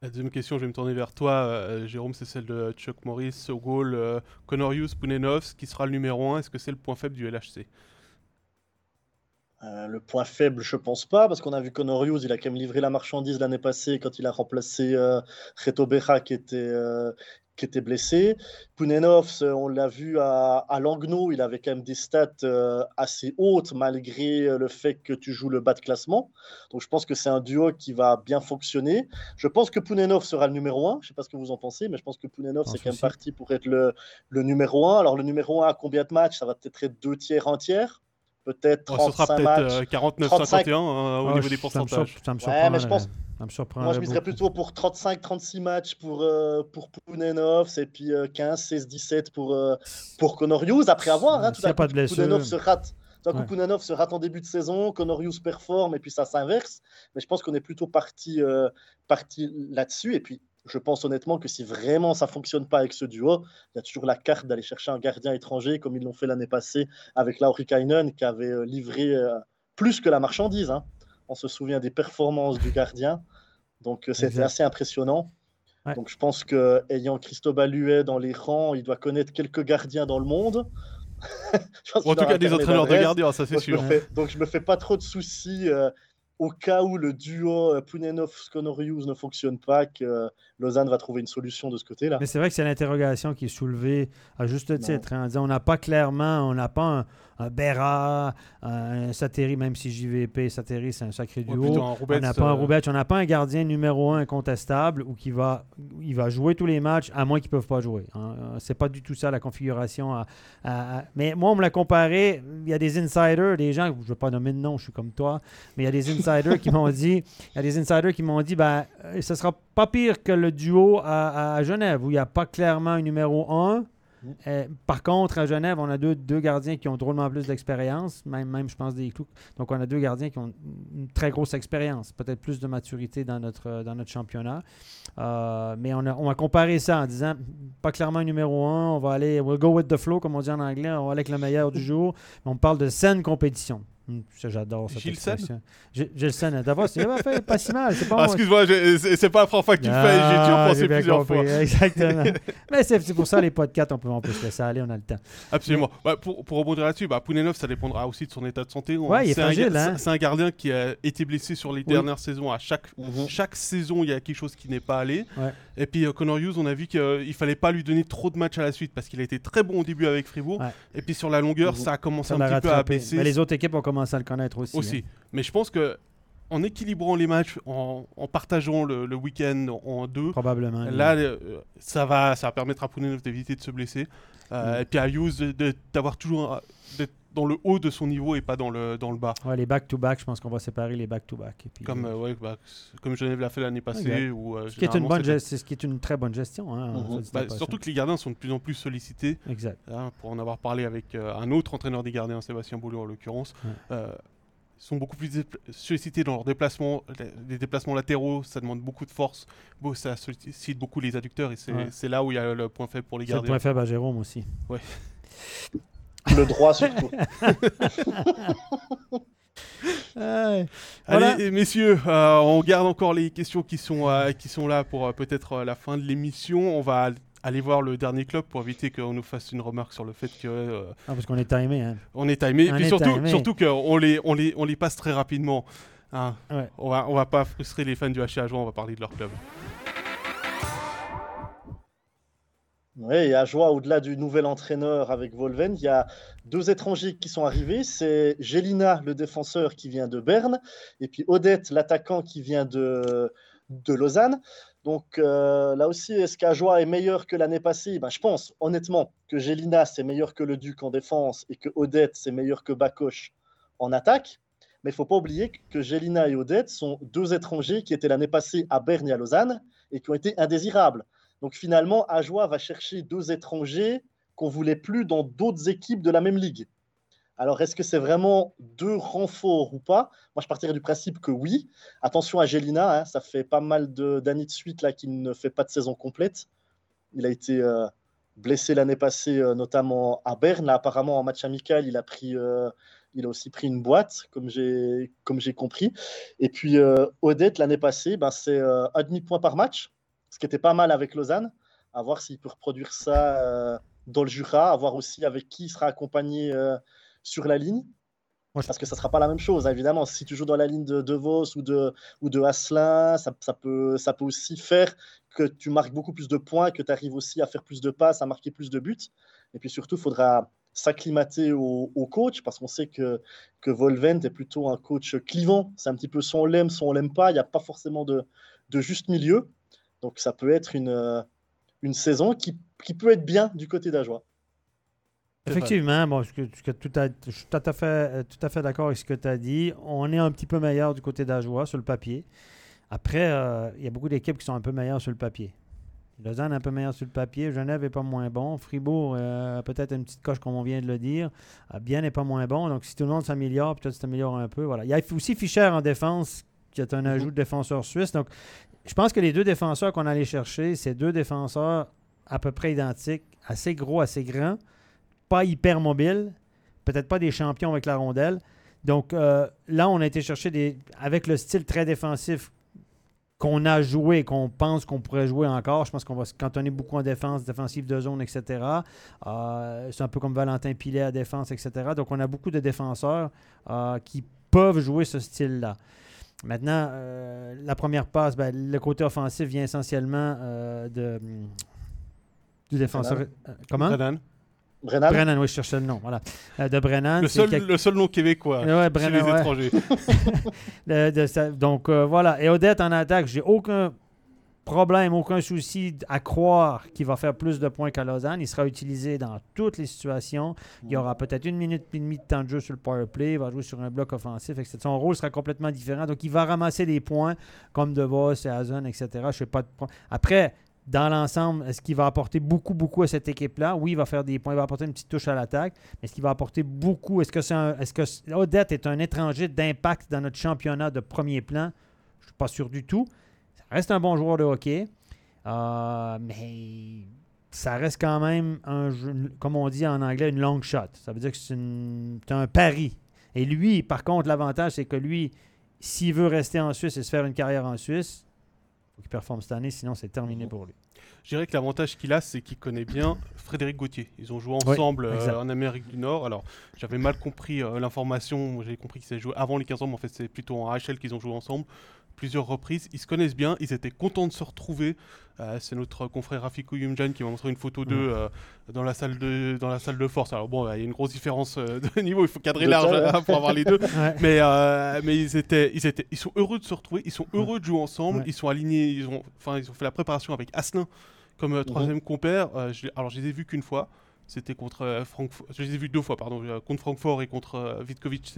La deuxième question, je vais me tourner vers toi, euh, Jérôme, c'est celle de Chuck Morris au goal. Conorius Punenovs, qui sera le numéro 1, est-ce que c'est le point faible du LHC euh, le point faible, je pense pas, parce qu'on a vu Conor il a quand même livré la marchandise l'année passée quand il a remplacé euh, Reto Beja qui était, euh, qui était blessé. Punenov, on l'a vu à, à Langnau, il avait quand même des stats assez hautes malgré le fait que tu joues le bas de classement. Donc je pense que c'est un duo qui va bien fonctionner. Je pense que Punenov sera le numéro 1. Je sais pas ce que vous en pensez, mais je pense que Punenov, c'est quand même parti pour être le, le numéro 1. Alors le numéro 1 à combien de matchs? Ça va peut-être être deux tiers, un tiers peut-être 35 matchs. 49-51 hein, au niveau des pourcentages. Ça me, ouais, mais je pense, moi, je miserais plutôt pour 35-36 matchs pour, euh, pour Pounenov et puis 15-16-17 euh, pour, euh, pour Conorius. Après avoir, hein, tout à coup, Pounenov se rate. Tout à coup, Pounenov se rate en début de saison, Conorius performe et puis ça s'inverse. Mais je pense qu'on est plutôt parti, parti là-dessus. Et puis, je pense honnêtement que si vraiment ça fonctionne pas avec ce duo, il y a toujours la carte d'aller chercher un gardien étranger, comme ils l'ont fait l'année passée avec Lauri Kainen, qui avait euh, livré euh, plus que la marchandise. Hein. On se souvient des performances du gardien. Donc euh, c'était assez impressionnant. Donc je pense que ayant Christophe Huet dans les rangs, il doit connaître quelques gardiens dans le monde. <laughs> en tout cas, des entraîneurs de gardiens, ça c'est sûr. donc je me fais pas trop de soucis au cas où le duo euh, Punenov-Skonorius ne fonctionne pas, que euh, Lausanne va trouver une solution de ce côté-là. Mais c'est vrai que c'est l'interrogation qui est soulevée à juste titre. Hein, en disant, on n'a pas clairement, on n'a pas un, un Berra, un Sateri, même si JVP, Sateri, c'est un sacré duo. on n'a pas un euh, on n'a pas un gardien numéro un incontestable ou qui va, il va jouer tous les matchs, à moins qu'ils ne peuvent pas jouer. Hein. C'est pas du tout ça la configuration. Mais moi, on me l'a comparé, il y a des insiders, des gens, je ne veux pas nommer de nom, je suis comme toi, mais il y a des insiders <laughs> qui m'ont dit, il y a des insiders qui m'ont dit, ben, euh, ce sera pas pire que le duo à, à Genève, où il n'y a pas clairement un numéro 1 Euh, par contre, à Genève, on a deux, deux gardiens qui ont drôlement plus d'expérience, même, même, je pense, des clous. Donc, on a deux gardiens qui ont une très grosse expérience, peut-être plus de maturité dans notre, dans notre championnat. Euh, mais on a, on a comparé ça en disant, pas clairement numéro un, on va aller, we'll go with the flow, comme on dit en anglais, on va aller avec le meilleur du jour. Mais on parle de saine compétition. Ça, J'adore cette. Gilles Gilles Sen, d'abord, c'est pas, fait pas si mal. Pas Ah, moi. excuse-moi, c'est pas la première fois que tu le fais, j'ai dû Ah, y penser plusieurs compris, fois. Exactement. <laughs> Mais c'est pour ça, les podcasts, on peut, on peut se laisser aller, on a le temps. Absolument. Bah, pour, pour rebondir là-dessus, bah, Poulenov, ça dépendra aussi de son état de santé. Ouais, il est c'est un, hein. un gardien qui a été blessé sur les Oui. dernières saisons. À chaque, chaque saison, il y a quelque chose qui n'est pas allé. Ouais. Et puis euh, Connor Hughes, on a vu qu'il ne fallait pas lui donner trop de matchs à la suite parce qu'il a été très bon au début avec Fribourg. Et puis sur la longueur, Mhm. ça a commencé un petit peu à baisser les autres équipes ont à le connaître aussi. aussi. hein. Mais je pense que en équilibrant les matchs, en, en partageant le, le week-end en, deux, Probablement. Là, euh, ça va, ça va permettre à Poulenov d'éviter de se blesser. Euh, Mm. Et puis à Hughes d'avoir toujours euh, d'être dans le haut de son niveau et pas dans le, dans le bas. Ouais, les back-to-back, je pense qu'on va séparer les back-to-back. Et puis, Comme, euh, euh, ouais, bah, comme Genève l'a fait l'année passée. Ou, euh, ce, qui est une bonne gest- c'est ce qui est une très bonne gestion. hein, Mhm. Bah, surtout que les gardiens sont de plus en plus sollicités. Exact. hein, pour en avoir parlé avec un autre entraîneur des gardiens, Sébastien Boulot en l'occurrence. Ouais. ils sont beaucoup plus sollicités dans leurs déplacements, les- déplacements latéraux, ça demande beaucoup de force, Bon, ça sollicite beaucoup les adducteurs et c'est Ouais. là où il y a le point faible pour les C'est le gardiens. point faible à Jérôme aussi. <laughs> Le droit surtout. <laughs> Ouais. Allez, Voilà. messieurs, euh, on garde encore les questions qui sont, euh, qui sont là pour euh, peut-être euh, la fin de l'émission. On va al- aller voir le dernier club pour éviter qu'on nous fasse une remarque sur le fait que euh, Ah, parce qu'on est timé. Hein. on est timé. Et On puis est surtout, timé. surtout qu'on les, on les, on les passe très rapidement. hein. Ouais. On va, on va pas frustrer les fans du Ajoie, on va parler de leur club. Oui, et à joie, au-delà du nouvel entraîneur avec Volven, il y a deux étrangers qui sont arrivés. C'est Gélina, le défenseur qui vient de Berne, et puis Odette, l'attaquant qui vient de, de Lausanne. Donc euh, là aussi, est-ce qu'Ajoie est meilleur que l'année passée? Ben, Je pense honnêtement que Gélina, c'est meilleur que le Duc en défense et que Odette, c'est meilleur que Bakoche en attaque. Mais il ne faut pas oublier que Gélina et Odette sont deux étrangers qui étaient l'année passée à Berne et à Lausanne et qui ont été indésirables. Donc finalement, Ajoie va chercher deux étrangers qu'on voulait plus dans d'autres équipes de la même ligue. Alors est-ce que c'est vraiment deux renforts ou pas? Moi, je partirais du principe que oui. Attention à Gélina, hein, ça fait pas mal de- d'années de, suite là qu'il ne fait pas de saison complète. Il a été euh, blessé l'année passée, euh, notamment à Berne. Apparemment, en match amical, il a pris, euh, il a aussi pris une boîte, comme j'ai compris. Et puis Odette l'année passée, ben, c'est un demi point par match ce qui était pas mal avec Lausanne. À voir s'il peut reproduire ça euh, dans le Jura, à voir aussi avec qui il sera accompagné euh, sur la ligne. Parce que ça ne sera pas la même chose, hein, évidemment. Si tu joues dans la ligne de De Vos ou de, ou de Asselin, ça, ça peut, ça peut aussi faire que tu marques beaucoup plus de points, que tu arrives aussi à faire plus de passes, à marquer plus de buts. Et puis surtout, il faudra s'acclimater au, au coach, parce qu'on sait que, que Volvent est plutôt un coach clivant. C'est un petit peu soit on l'aime, soit on l'aime pas. Il n'y a pas forcément de, de juste milieu. Donc ça peut être une, euh, une saison qui, qui peut être bien du côté d'Ajoie. Effectivement, bon, ce que, ce que tout à- je suis tout à fait, euh, tout à fait d'accord avec ce que tu as dit. On est un petit peu meilleur du côté d'Ajoie sur le papier. Après, euh, il y a beaucoup d'équipes qui sont un peu meilleures sur le papier. Lausanne est un peu meilleur sur le papier. Genève n'est pas moins bon. Fribourg, euh, peut-être une petite coche, comme on vient de le dire. Euh, Bien n'est pas moins bon. Donc, si tout le monde s'améliore, peut-être s'améliore un peu. Voilà. Il y a aussi Fischer en défense, qui est un ajout de défenseur suisse. Donc, je pense que les deux défenseurs qu'on allait chercher, c'est deux défenseurs à peu près identiques, assez gros, assez grands, pas hyper mobiles, peut-être pas des champions avec la rondelle. Donc euh, là, on a été chercher des. Avec le style très défensif qu'on a joué, qu'on pense qu'on pourrait jouer encore, je pense qu'on va se cantonner beaucoup en défense, défensive de zone, etc. Euh, c'est un peu comme Valentin Pilet à défense, etc. Donc on a beaucoup de défenseurs euh, qui peuvent jouer ce style-là. Maintenant, euh, la première passe, ben, le côté offensif vient essentiellement euh, de, du défenseur. Brennan. euh, comment? Brennan. Brennan? Brennan, oui, je cherchais le nom. Voilà. Euh, de Brennan. Le seul, le seul nom québécois Ouais, chez Brennan, les ouais. étrangers. <laughs> de- de sa- donc euh, voilà. Et Odette en attaque, j'ai aucun problème, aucun souci à croire qu'il va faire plus de points qu'à Lausanne. Il sera utilisé dans toutes les situations. Il y aura peut-être une minute et demie de temps de jeu sur le power play. Il va jouer sur un bloc offensif. etc. Son rôle sera complètement différent. Donc il va ramasser des points comme De Vos et Hazen, etc. Je sais pas de point. Après, dans l'ensemble, est-ce qu'il va apporter beaucoup, beaucoup à cette équipe-là? Oui, il va faire des points, il va apporter une petite touche à l'attaque, mais est-ce qu'il va apporter beaucoup? Est-ce que, c'est un- est-ce que Odette est un étranger d'impact dans notre championnat de premier plan? Je ne suis pas sûr du tout. Reste un bon joueur de hockey, euh, mais ça reste quand même, un jeu- comme on dit en anglais, une long shot. Ça veut dire que c'est, un pari. Et lui, par contre, l'avantage, c'est que lui, s'il veut rester en Suisse et se faire une carrière en Suisse, il faut qu'il performe cette année, sinon c'est terminé pour lui. Je dirais que l'avantage qu'il a, c'est qu'il connaît bien Frédéric Gauthier. Ils ont joué Oui, ensemble euh, en Amérique du Nord. Alors, j'avais mal compris euh, l'information. J'ai compris qu'ils avaient joué avant les 15 ans, mais en fait, c'est plutôt en AHL qu'ils ont joué ensemble. Plusieurs reprises. Ils se connaissent bien. Ils étaient contents de se retrouver. Euh, c'est notre confrère Rafiko Yumjan qui m'a montré une photo d'eux euh, dans, la salle de, dans la salle de force. Alors, bon, il y a une grosse différence euh, de <laughs> niveau. Il faut cadrer large hein, pour avoir les deux. <laughs> Ouais. Mais, mais ils, étaient, ils, étaient, ils sont heureux de se retrouver, ils sont heureux de jouer ensemble, Ouais. ils sont alignés, ils ont, ils ont fait la préparation avec Asselin comme euh, troisième compère. Je alors je les ai vus qu'une fois, c'était contre Francfort, je les ai vus deux fois, pardon, contre Francfort et contre Vitkovice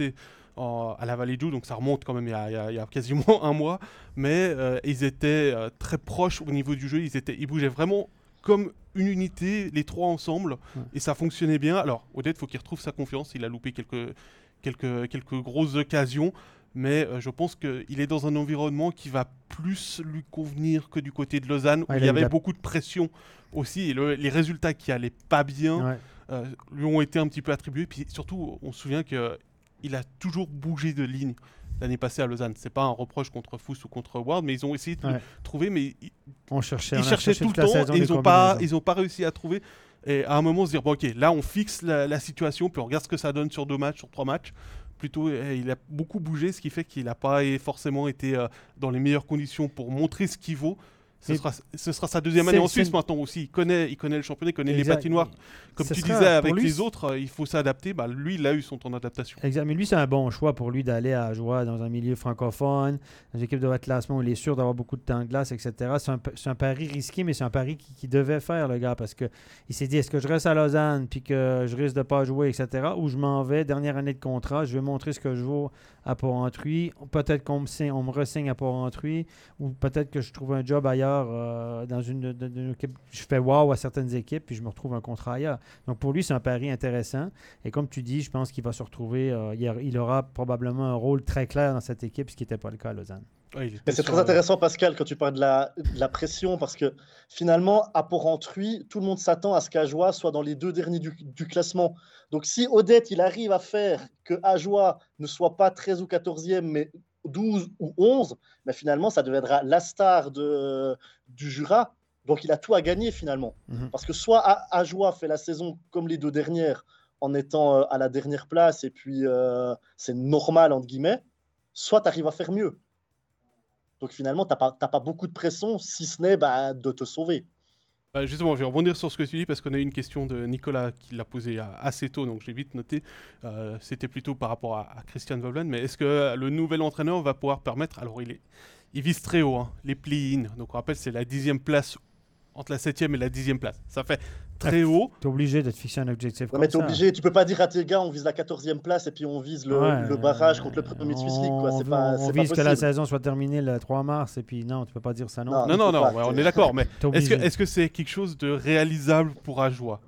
en- à la Vallée Joux, donc ça remonte quand même il y a, il y il quasiment <laughs> un mois, mais euh, ils étaient euh, très proches au niveau du jeu, ils, étaient, ils bougeaient vraiment comme une unité, les trois ensemble, Ouais. et ça fonctionnait bien. Alors Odette, faut qu'il retrouve sa confiance, il a loupé quelques, quelques, quelques grosses occasions, mais euh, je pense qu'il est dans un environnement qui va plus lui convenir que du côté de Lausanne, où il y il avait beaucoup de pression aussi, et le- les résultats qui allaient pas bien Ouais. euh, lui ont été un petit peu attribués. Puis surtout, on se souvient qu'il a toujours bougé de ligne l'année passée à Lausanne. C'est pas un reproche contre Fous ou contre Ward, mais ils ont essayé de Ouais. trouver, mais ils, On cherchait, ils cherchaient tout le temps et ils n'ont pas, combinaisons. ils ont pas réussi à trouver. Et à un moment, se dire, bon, ok, là, on fixe la, la situation, puis on regarde ce que ça donne sur deux matchs, sur trois matchs. Plutôt, eh, il a beaucoup bougé, ce qui fait qu'il n'a pas forcément été euh, dans les meilleures conditions pour montrer ce qu'il vaut. Ce sera, ce sera sa deuxième année en Suisse maintenant aussi. Il connaît, il connaît le championnat, il connaît les patinoires. Comme tu disais, avec lui, les autres, euh, il faut s'adapter. Bah, lui, il a eu son temps d'adaptation. Exact. Mais lui, c'est un bon choix pour lui d'aller à jouer dans un milieu francophone, dans une équipe de haut classement où il est sûr d'avoir beaucoup de temps de glace, etc. C'est un, pari risqué, mais c'est un pari qu'il qu'il devait faire, le gars, parce que il s'est dit est-ce que je reste à Lausanne puis que je risque de pas jouer, etc. Ou je m'en vais, dernière année de contrat, je vais montrer ce que je vaux à Port-Entruy. Peut-être qu'on me, on me ressigne à Port-Entruy, ou peut-être que je trouve un job ailleurs euh, dans une, de- de-. Je fais wow à certaines équipes, puis je me retrouve un contrat ailleurs. Donc pour lui, c'est un pari intéressant. Et comme tu dis, je pense qu'il va se retrouver, euh, il, a- il aura probablement un rôle très clair dans cette équipe, ce qui n'était pas le cas à Lausanne. Mais c'est très euh, intéressant, Pascal, quand tu parles de la, de la pression, parce que finalement, à Port-Entruy, tout le monde s'attend à ce qu'Ajoie soit dans les deux derniers du, du classement. Donc, si Odette, il arrive à faire que Ajoie ne soit pas 13 ou 14e, mais 12 ou 11, mais finalement, ça deviendra la star de, du Jura. Donc, il a tout à gagner finalement. Mhm. Parce que soit Ajoie fait la saison comme les deux dernières, en étant euh, à la dernière place, et puis euh, c'est normal, entre guillemets, soit tu arrives à faire mieux. Donc finalement, tu n'as pas, t'as pas beaucoup de pression, si ce n'est bah, de te sauver. Bah, justement, je vais rebondir sur ce que tu dis parce qu'on a eu une question de Nicolas qui l'a posée euh, assez tôt, donc j'ai vite noté. Euh, C'était plutôt par rapport à, à Christian Vovlan, mais est-ce que euh, le nouvel entraîneur va pouvoir permettre Alors, il, est, il vise très haut, hein, les play-in. Donc, on rappelle, c'est la dixième place entre la septième et la dixième place. Ça fait très haut. Tu es obligé de te fixer un objectif Ouais, comme mais tu ça. obligé, tu peux pas dire à tes gars, on vise la 14e place et puis on vise le, Ouais, le barrage contre le premier de League. Quoi. C'est on- pas, on c'est pas vise que la saison soit terminée le 3 mars, et puis non, tu peux pas dire ça non. Non. Non, non, faut non, pas, ouais, on est d'accord, mais <laughs> T'es est-ce que c'est quelque chose de réalisable pour Ajoie?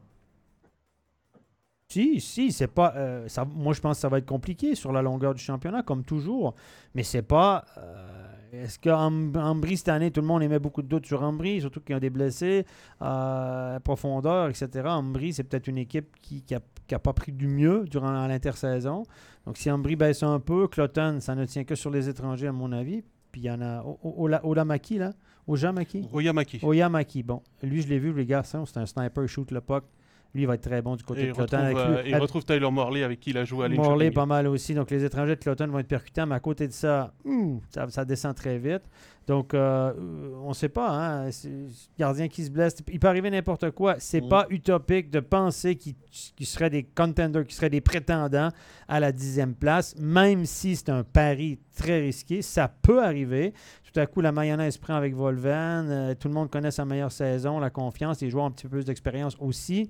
Si, si, c'est pas. euh, ça, moi, je pense que ça va être compliqué sur la longueur du championnat, comme toujours. Mais c'est pas. euh, Est-ce qu'Ambry, cette année, tout le monde émet beaucoup de doutes sur Ambry, surtout qu'il y a des blessés, euh, profondeur, etc. Ambry, c'est peut-être une équipe qui n'a pas pris du mieux durant l'intersaison. Donc, si Ambry baisse un peu, Cloton, ça ne tient que sur les étrangers, à mon avis. Puis il y en a Olamaki, là. Ojamaki? Oyamaki. Oyamaki, bon. Lui, je l'ai vu, les garçons, c'est un sniper, il shoot le puck. Lui, il va être très bon du côté Et de il Cloton. retrouve, avec lui. euh, il Avec- retrouve Tyler Morley avec qui il a joué à Morley, Linköping. pas mal aussi. Donc, les étrangers de Cloton vont être percutants, mais à côté de ça, ouh, ça, ça descend très vite. Donc, euh, euh, on ne sait pas. Hein, gardien qui se blesse, il peut arriver n'importe quoi. C'est Mhm. pas utopique de penser qu'ils qu'ils seraient des contenders, qu'ils seraient des prétendants à la dixième place, même si c'est un pari très risqué. Ça peut arriver. Tout à coup, la mayonnaise prend avec Volvan. euh, tout le monde connaît sa meilleure saison, la confiance. Les joueurs ont un petit peu plus d'expérience aussi.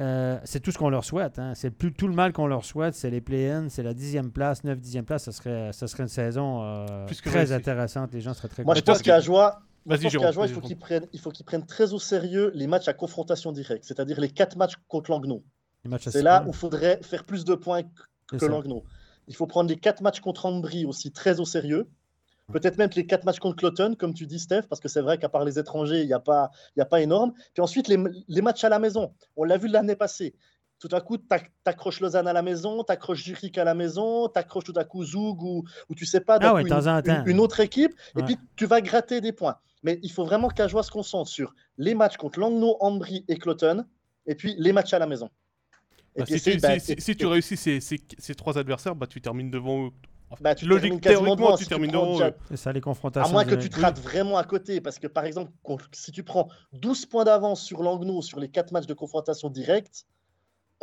Euh, c'est tout ce qu'on leur souhaite. hein. C'est plus tout le mal qu'on leur souhaite. C'est les play-ins, c'est la dixième place, neuf dixième place. Ce serait, ça serait une saison euh, Plus que très réussie. intéressante. Les gens seraient très Moi, je pense qu'à Joie, Je Vas-y, pense Jérôme. qu'à Joie, il faut qu'ils prennent, il faut qu'ils prennent très au sérieux les matchs à confrontation directe, c'est-à-dire les quatre matchs contre Langnau. C'est là où il faudrait faire plus de points que ça. Langnau. Il faut prendre les quatre matchs contre Ambry aussi très au sérieux. Peut-être même les quatre matchs contre Cloton, comme tu dis, Steph, parce que c'est vrai qu'à part les étrangers, il n'y a, pas- il y a pas énorme. Puis ensuite, les, les matchs à la maison. On l'a vu l'année passée. Tout à coup, tu accroches Lausanne à la maison, tu accroches Zurich à la maison, tu accroches tout à coup Zoug ou, ou tu sais pas, Ah ouais, une, une- une autre équipe, et puis tu vas gratter des points. Mais il faut vraiment qu'Ajoie se concentre sur les matchs contre Langnau, Ambry et Cloton, et puis les matchs à la maison. Et Bah, puis si, tu, bah, si- si- et- si tu réussis ces, ces- ces trois adversaires, bah, tu termines devant eux. Bah, tu Logique, termines quasiment tu Si termines déjà-. C'est ça, les À confrontations. moins que tu te rates vraiment à côté, parce que par exemple, si tu prends 12 points d'avance sur Langnau sur les 4 matchs de confrontation directe,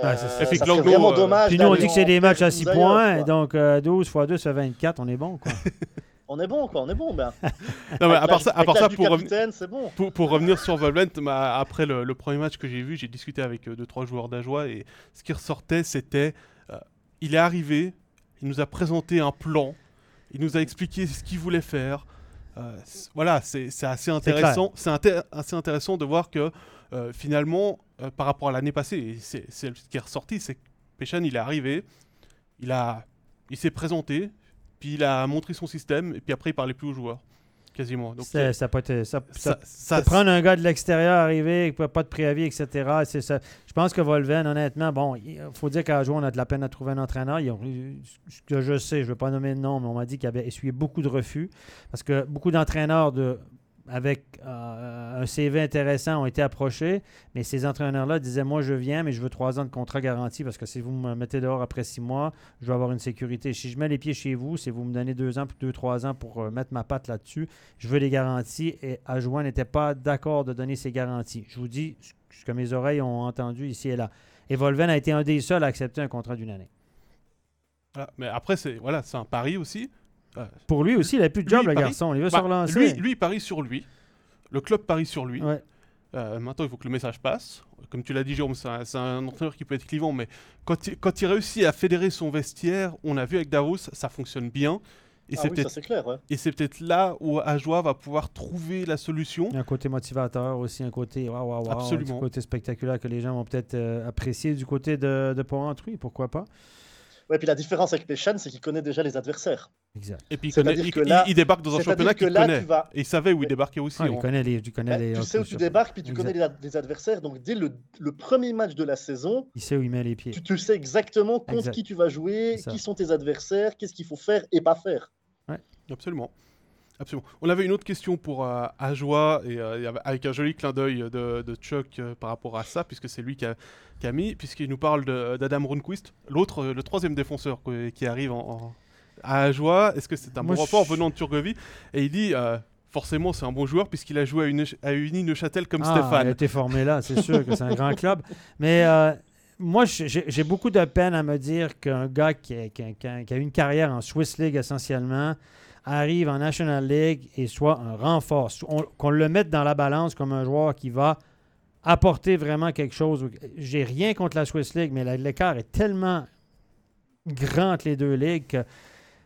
Ah, euh, c'est ça. ça serait que Langnau, vraiment euh, dommage. Puis nous, on dit que c'est des matchs à perdre 6 ailleurs, points, donc euh, 12 x 2, ça fait 24, on est bon. Quoi. <laughs> On est bon, quoi, on est bon. Ben. <laughs> Non, mais à part ça, à part ça pour, reven- capitaine, c'est bon. pour, pour revenir sur Volvent, bah, après le, le premier match que j'ai vu, j'ai discuté avec euh, deux trois joueurs d'Ajoie et ce qui ressortait, c'était euh, il est arrivé, il nous a présenté un plan, il nous a expliqué ce qu'il voulait faire. Euh, voilà, c'est assez intéressant. C'est assez intéressant de voir que euh, finalement, euh, par rapport à l'année passée, et c'est c'est ce qui est ressorti, c'est que Péchan, il est arrivé, il a, il s'est présenté, puis il a montré son système, et puis après il parlait plus aux joueurs, quasiment. Donc C'est- ça peut être- ça- ça ça, ça- prendre un gars de l'extérieur arriver, pas de préavis, etc. C'est ça. Je pense que Volven, honnêtement, bon, il faut dire qu'à jouer, on a de la peine à trouver un entraîneur. Ils ont- ce que je sais, je ne vais pas nommer de nom, mais on m'a dit qu'il avait essuyé beaucoup de refus. Parce que beaucoup d'entraîneurs de avec euh, un CV intéressant ont été approchés, mais ces entraîneurs-là disaient Moi, je viens, mais je veux trois ans de contrat garanti parce que si vous me mettez dehors après six mois, je veux avoir une sécurité. Si je mets les pieds chez vous, si vous me donnez deux ans, deux, trois ans pour euh, mettre ma patte là-dessus, je veux des garanties. Et Ajoin n'était pas d'accord de donner ces garanties. Je vous dis ce- que mes oreilles ont entendu ici et là. Et Volven a été un des seuls à accepter un contrat d'une année. Voilà. Mais après, c'est voilà, un pari aussi. Pour lui aussi, il n'a plus de job, le parie. garçon. Il veut bah, se relancer. lui, lui, il parie sur lui. Le club parie sur lui. Ouais. Euh, maintenant, il faut que le message passe. Comme tu l'as dit, Jérôme, c'est un, entraîneur qui peut être clivant, mais quand il, quand il réussit à fédérer son vestiaire, on a vu avec Davos, ça fonctionne bien. Et Ah c'est oui, peut-être ça c'est clair. ouais. et c'est peut-être là où Ajoie va pouvoir trouver la solution. Il y a un côté motivateur aussi, un côté waouh, waouh, un côté spectaculaire que les gens vont peut-être euh, apprécier du côté de, de Port-Entruy, pourquoi pas. Ouais, puis la différence avec Péchan, c'est qu'il connaît déjà les adversaires. Exact. Et puis il, connaît- il- que là- il- il débarque dans un championnat que qu'il connaît. tu vas- Et il savait où il débarquait aussi. Ah, il hein. connaît les, Bah, les tu sais où tu débarques, puis tu Exact. connais les, ad- les adversaires. Donc dès le, le premier match de la saison, Il sait où il met les pieds. tu, tu sais exactement contre Exact. qui tu vas jouer, qui sont tes adversaires, qu'est-ce qu'il faut faire et pas faire. Absolument. Absolument. On avait une autre question pour euh, Ajoie, et euh, avec un joli clin d'œil de, de Chuck euh, par rapport à ça, puisque c'est lui qui a, qui a mis, puisqu'il nous parle d'Adam Runquist, l'autre, euh, le troisième défenseur qui arrive en, en- à Ajoie. Est-ce que c'est un Moi, bon rapport venant de Turgovie Et il dit, forcément, c'est un bon joueur, puisqu'il a joué à, une, à Uni Neuchâtel comme Ah, Il a Stéphane. été formé là, c'est sûr que c'est un grand club. Mais euh, moi, j'ai beaucoup de peine à me dire qu'un gars qui a, qui a- qui a- qui a eu une carrière en Swiss League essentiellement arrive en National League et soit un renfort. On- Qu'on le mette dans la balance comme un joueur qui va apporter vraiment quelque chose. J'ai rien contre la Swiss League, mais l'écart est tellement grand entre les deux ligues que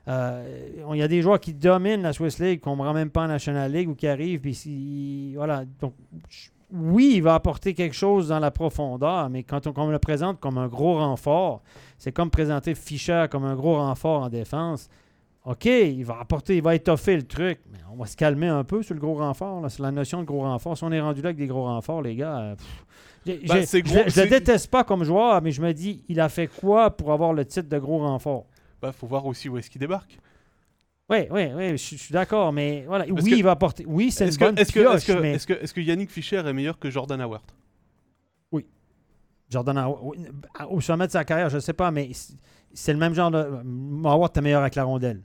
euh, il y a des joueurs qui dominent la Swiss League, qu'on ne rend même pas en National League ou qui arrivent. Puis voilà. Oui, il va apporter quelque chose dans la profondeur, mais quand on le présente comme un gros renfort, c'est comme présenter Fischer comme un gros renfort en défense. OK, il va apporter, il va étoffer le truc, mais on va se calmer un peu sur le gros renfort. là, sur la notion de gros renfort. Si on est rendu là avec des gros renforts, les gars, euh, pff, c'est je gros, c'est- déteste pas comme joueur, mais je me dis, il a fait quoi pour avoir le titre de gros renfort? Bah, faut voir aussi où est-ce qu'il débarque. Oui, oui, oui, je, je suis d'accord, mais voilà. Parce oui, que- il va apporter. Oui, c'est une Est-ce que, bonne est-ce que, pioche, est-ce que, mais est-ce que, est-ce que Yannick Fischer est meilleur que Jordan Howard? Jordan Howard, oui, au sommet de sa carrière, je ne sais pas, mais c'est- le même genre de. Howard était meilleur avec la rondelle.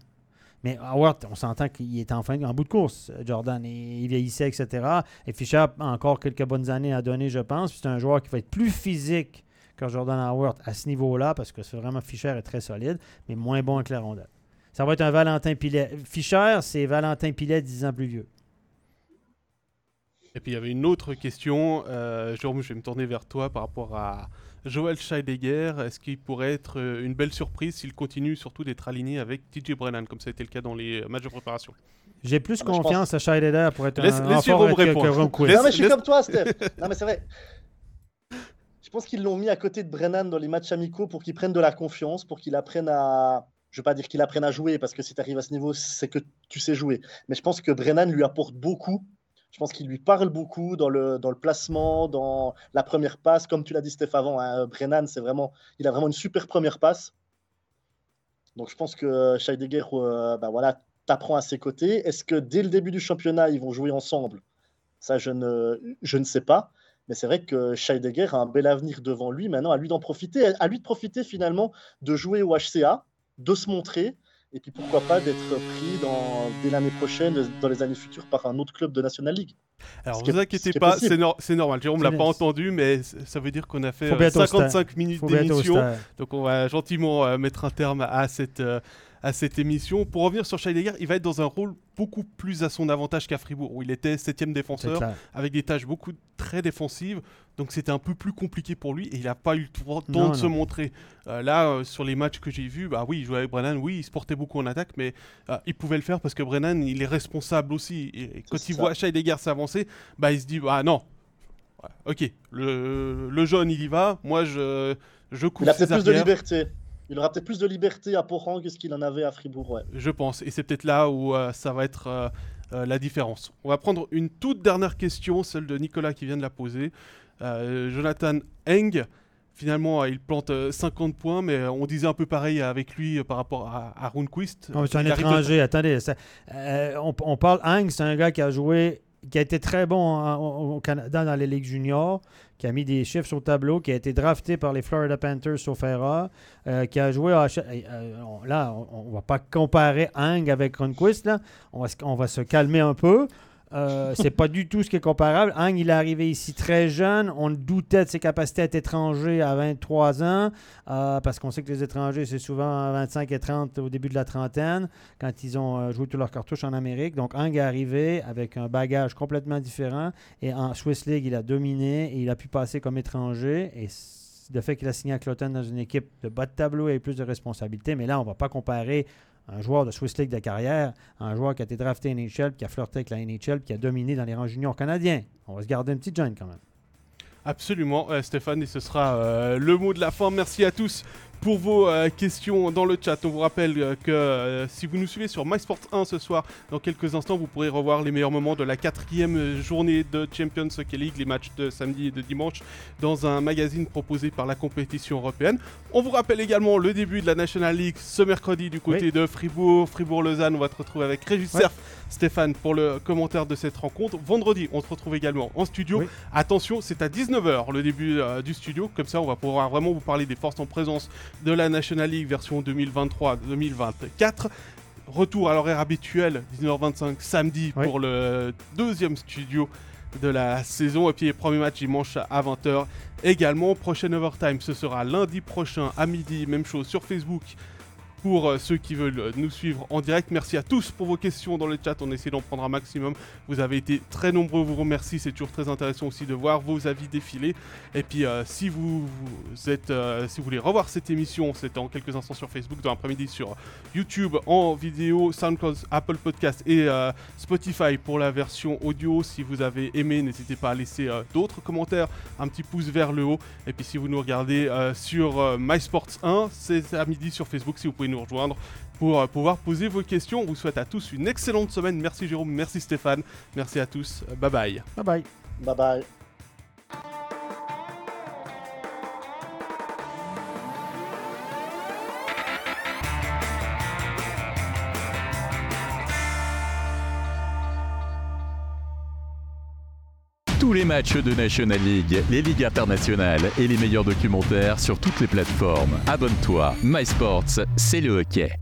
Mais Howard, on s'entend qu'il est en fin, en bout de course, Jordan, et il vieillissait, etc. Et Fischer a encore quelques bonnes années à donner, je pense. C'est un joueur qui va être plus physique que Jordan Howard à ce niveau-là, parce que c'est vraiment Fischer est très solide, mais moins bon avec la rondelle. Ça va être un Valentin Pilet. Fischer, c'est Valentin Pilet 10 ans plus vieux. Et puis il y avait une autre question, euh, Jérôme, je vais me tourner vers toi par rapport à Joel Scheidegger. Est-ce qu'il pourrait être euh, une belle surprise s'il continue surtout d'être aligné avec TJ Brennan, comme ça a été le cas dans les matchs de préparation? J'ai plus Ah, confiance à Scheidegger pour être Laisse- un laisse renfort que répondre. Laisse- non, mais je suis laisse- comme toi, Steph. <laughs> non, mais c'est vrai. Je pense qu'ils l'ont mis à côté de Brennan dans les matchs amicaux pour qu'il prenne de la confiance, pour qu'il apprenne à. Je ne veux pas dire qu'il apprenne à jouer, parce que si tu arrives à ce niveau, c'est que tu sais jouer. Mais je pense que Brennan lui apporte beaucoup. Je pense qu'il lui parle beaucoup dans le, dans le placement, dans la première passe. Comme tu l'as dit, Steph, avant, hein, Brennan, c'est vraiment, il a vraiment une super première passe. Donc je pense que Scheidegger, euh, bah voilà, t'apprends à ses côtés. Est-ce que dès le début du championnat, ils vont jouer ensemble? Ça, je ne, je ne sais pas. Mais c'est vrai que Scheidegger a un bel avenir devant lui. Maintenant, à lui d'en profiter, à lui de profiter finalement de jouer au HCA, de se montrer, et puis pourquoi pas d'être pris dans, dès l'année prochaine, dans les années futures, par un autre club de National League. Alors, Ce vous inquiétez ce pas, c'est nor- c'est normal. Jérôme l'a C'est pas entendu, mais ça veut dire qu'on a fait Faut euh. 55 minutes d'émission. Donc on va gentiment euh, mettre un terme à cette, euh, à cette émission. Pour revenir sur Scheidegger, il va être dans un rôle beaucoup plus à son avantage qu'à Fribourg, où il était septième défenseur, avec des tâches beaucoup très défensives. Donc c'était un peu plus compliqué pour lui et il n'a pas eu le temps Non, de se montrer. Euh, là, euh, sur les matchs que j'ai vus, bah oui, il jouait avec Brennan, oui, il se portait beaucoup en attaque, mais euh, il pouvait le faire parce que Brennan, il est responsable aussi. Et, et quand il ça. voit Scheidegger s'avancer, bah il se dit, ah non, Ouais, ok, le, le jaune, il y va, moi je, je couvre Il a peut-être ses plus de liberté. Il aura peut-être plus de liberté à Porang que ce qu'il en avait à Fribourg. Ouais. Je pense. Et c'est peut-être là où euh, ça va être euh, euh, la différence. On va prendre une toute dernière question, celle de Nicolas qui vient de la poser. Euh, Jonathan Eng, finalement, il plante euh, 50 points, mais on disait un peu pareil avec lui par rapport à, à c'est un de- étranger. Attendez, ça- euh, on, on parle Hang, c'est un gars qui a joué, qui a été très bon au, Canada dans les ligues juniors, qui a mis des chiffres sur le tableau, qui a été drafté par les Florida Panthers sauf erreur, euh, qui a joué à euh, on- là, on, ne va pas comparer Hang avec. On se- on va se calmer un peu. Euh, c'est pas du tout ce qui est comparable. Hang, il est arrivé ici très jeune. On doutait de ses capacités à être étranger à 23 ans, euh, parce qu'on sait que les étrangers, c'est souvent 25 et 30 au début de la trentaine, quand ils ont euh, joué tous leurs cartouches en Amérique. Donc, Hang est arrivé avec un bagage complètement différent. Et en Swiss League, il a dominé et il a pu passer comme étranger. Et le fait qu'il a signé à Cloton dans une équipe de bas de tableau et plus de responsabilités. Mais là, on va pas comparer un joueur de Swiss League de carrière à un joueur qui a été drafté NHL, puis qui a flirté avec la NHL, qui a dominé dans les rangs juniors canadiens. On va se garder une petite gêne quand même. Absolument, euh, Stéphane, et ce sera euh, le mot de la fin. Merci à tous pour vos euh, questions dans le chat. On vous rappelle euh, que euh, si vous nous suivez sur MySport 1 ce soir, dans quelques instants, vous pourrez revoir les meilleurs moments de la quatrième journée de Champions Hockey League, les matchs de samedi et de dimanche, dans un magazine proposé par la compétition européenne. On vous rappelle également le début de la National League ce mercredi du côté de Fribourg, Fribourg-Lausanne. On va te retrouver avec Régis Ouais. Cerf, Stéphane, pour le commentaire de cette rencontre. Vendredi, on se retrouve également en studio. Oui. Attention, c'est à 19h le début du studio. Comme ça, on va pouvoir vraiment vous parler des forces en présence de la National League version 2023-2024. Retour à l'horaire habituel, 19h25 samedi Oui. pour le deuxième studio de la saison. Et puis, premier match dimanche à 20h également. Prochain overtime, ce sera lundi prochain à midi. Même chose sur Facebook pour euh, ceux qui veulent euh, nous suivre en direct. Merci à tous pour vos questions dans le chat. On essaie d'en prendre un maximum. Vous avez été très nombreux. Vous remercie. C'est toujours très intéressant aussi de voir vos avis défiler. Et puis, euh, si vous, êtes, si vous voulez revoir cette émission, c'est en quelques instants sur Facebook, dans l'après-midi sur YouTube en vidéo, SoundCloud, Apple Podcast et Spotify pour la version audio. Si vous avez aimé, n'hésitez pas à laisser d'autres commentaires, un petit pouce vers le haut. Et puis, si vous nous regardez sur MySports 1, c'est à midi sur Facebook. Si vous pouvez nous rejoindre pour euh, pouvoir poser vos questions. On vous souhaite à tous une excellente semaine. Merci Jérôme, merci Stéphane, merci à tous. Bye bye. Bye bye. Bye bye. Tous les matchs de National League, les ligues internationales et les meilleurs documentaires sur toutes les plateformes. Abonne-toi, MySports, c'est le hockey.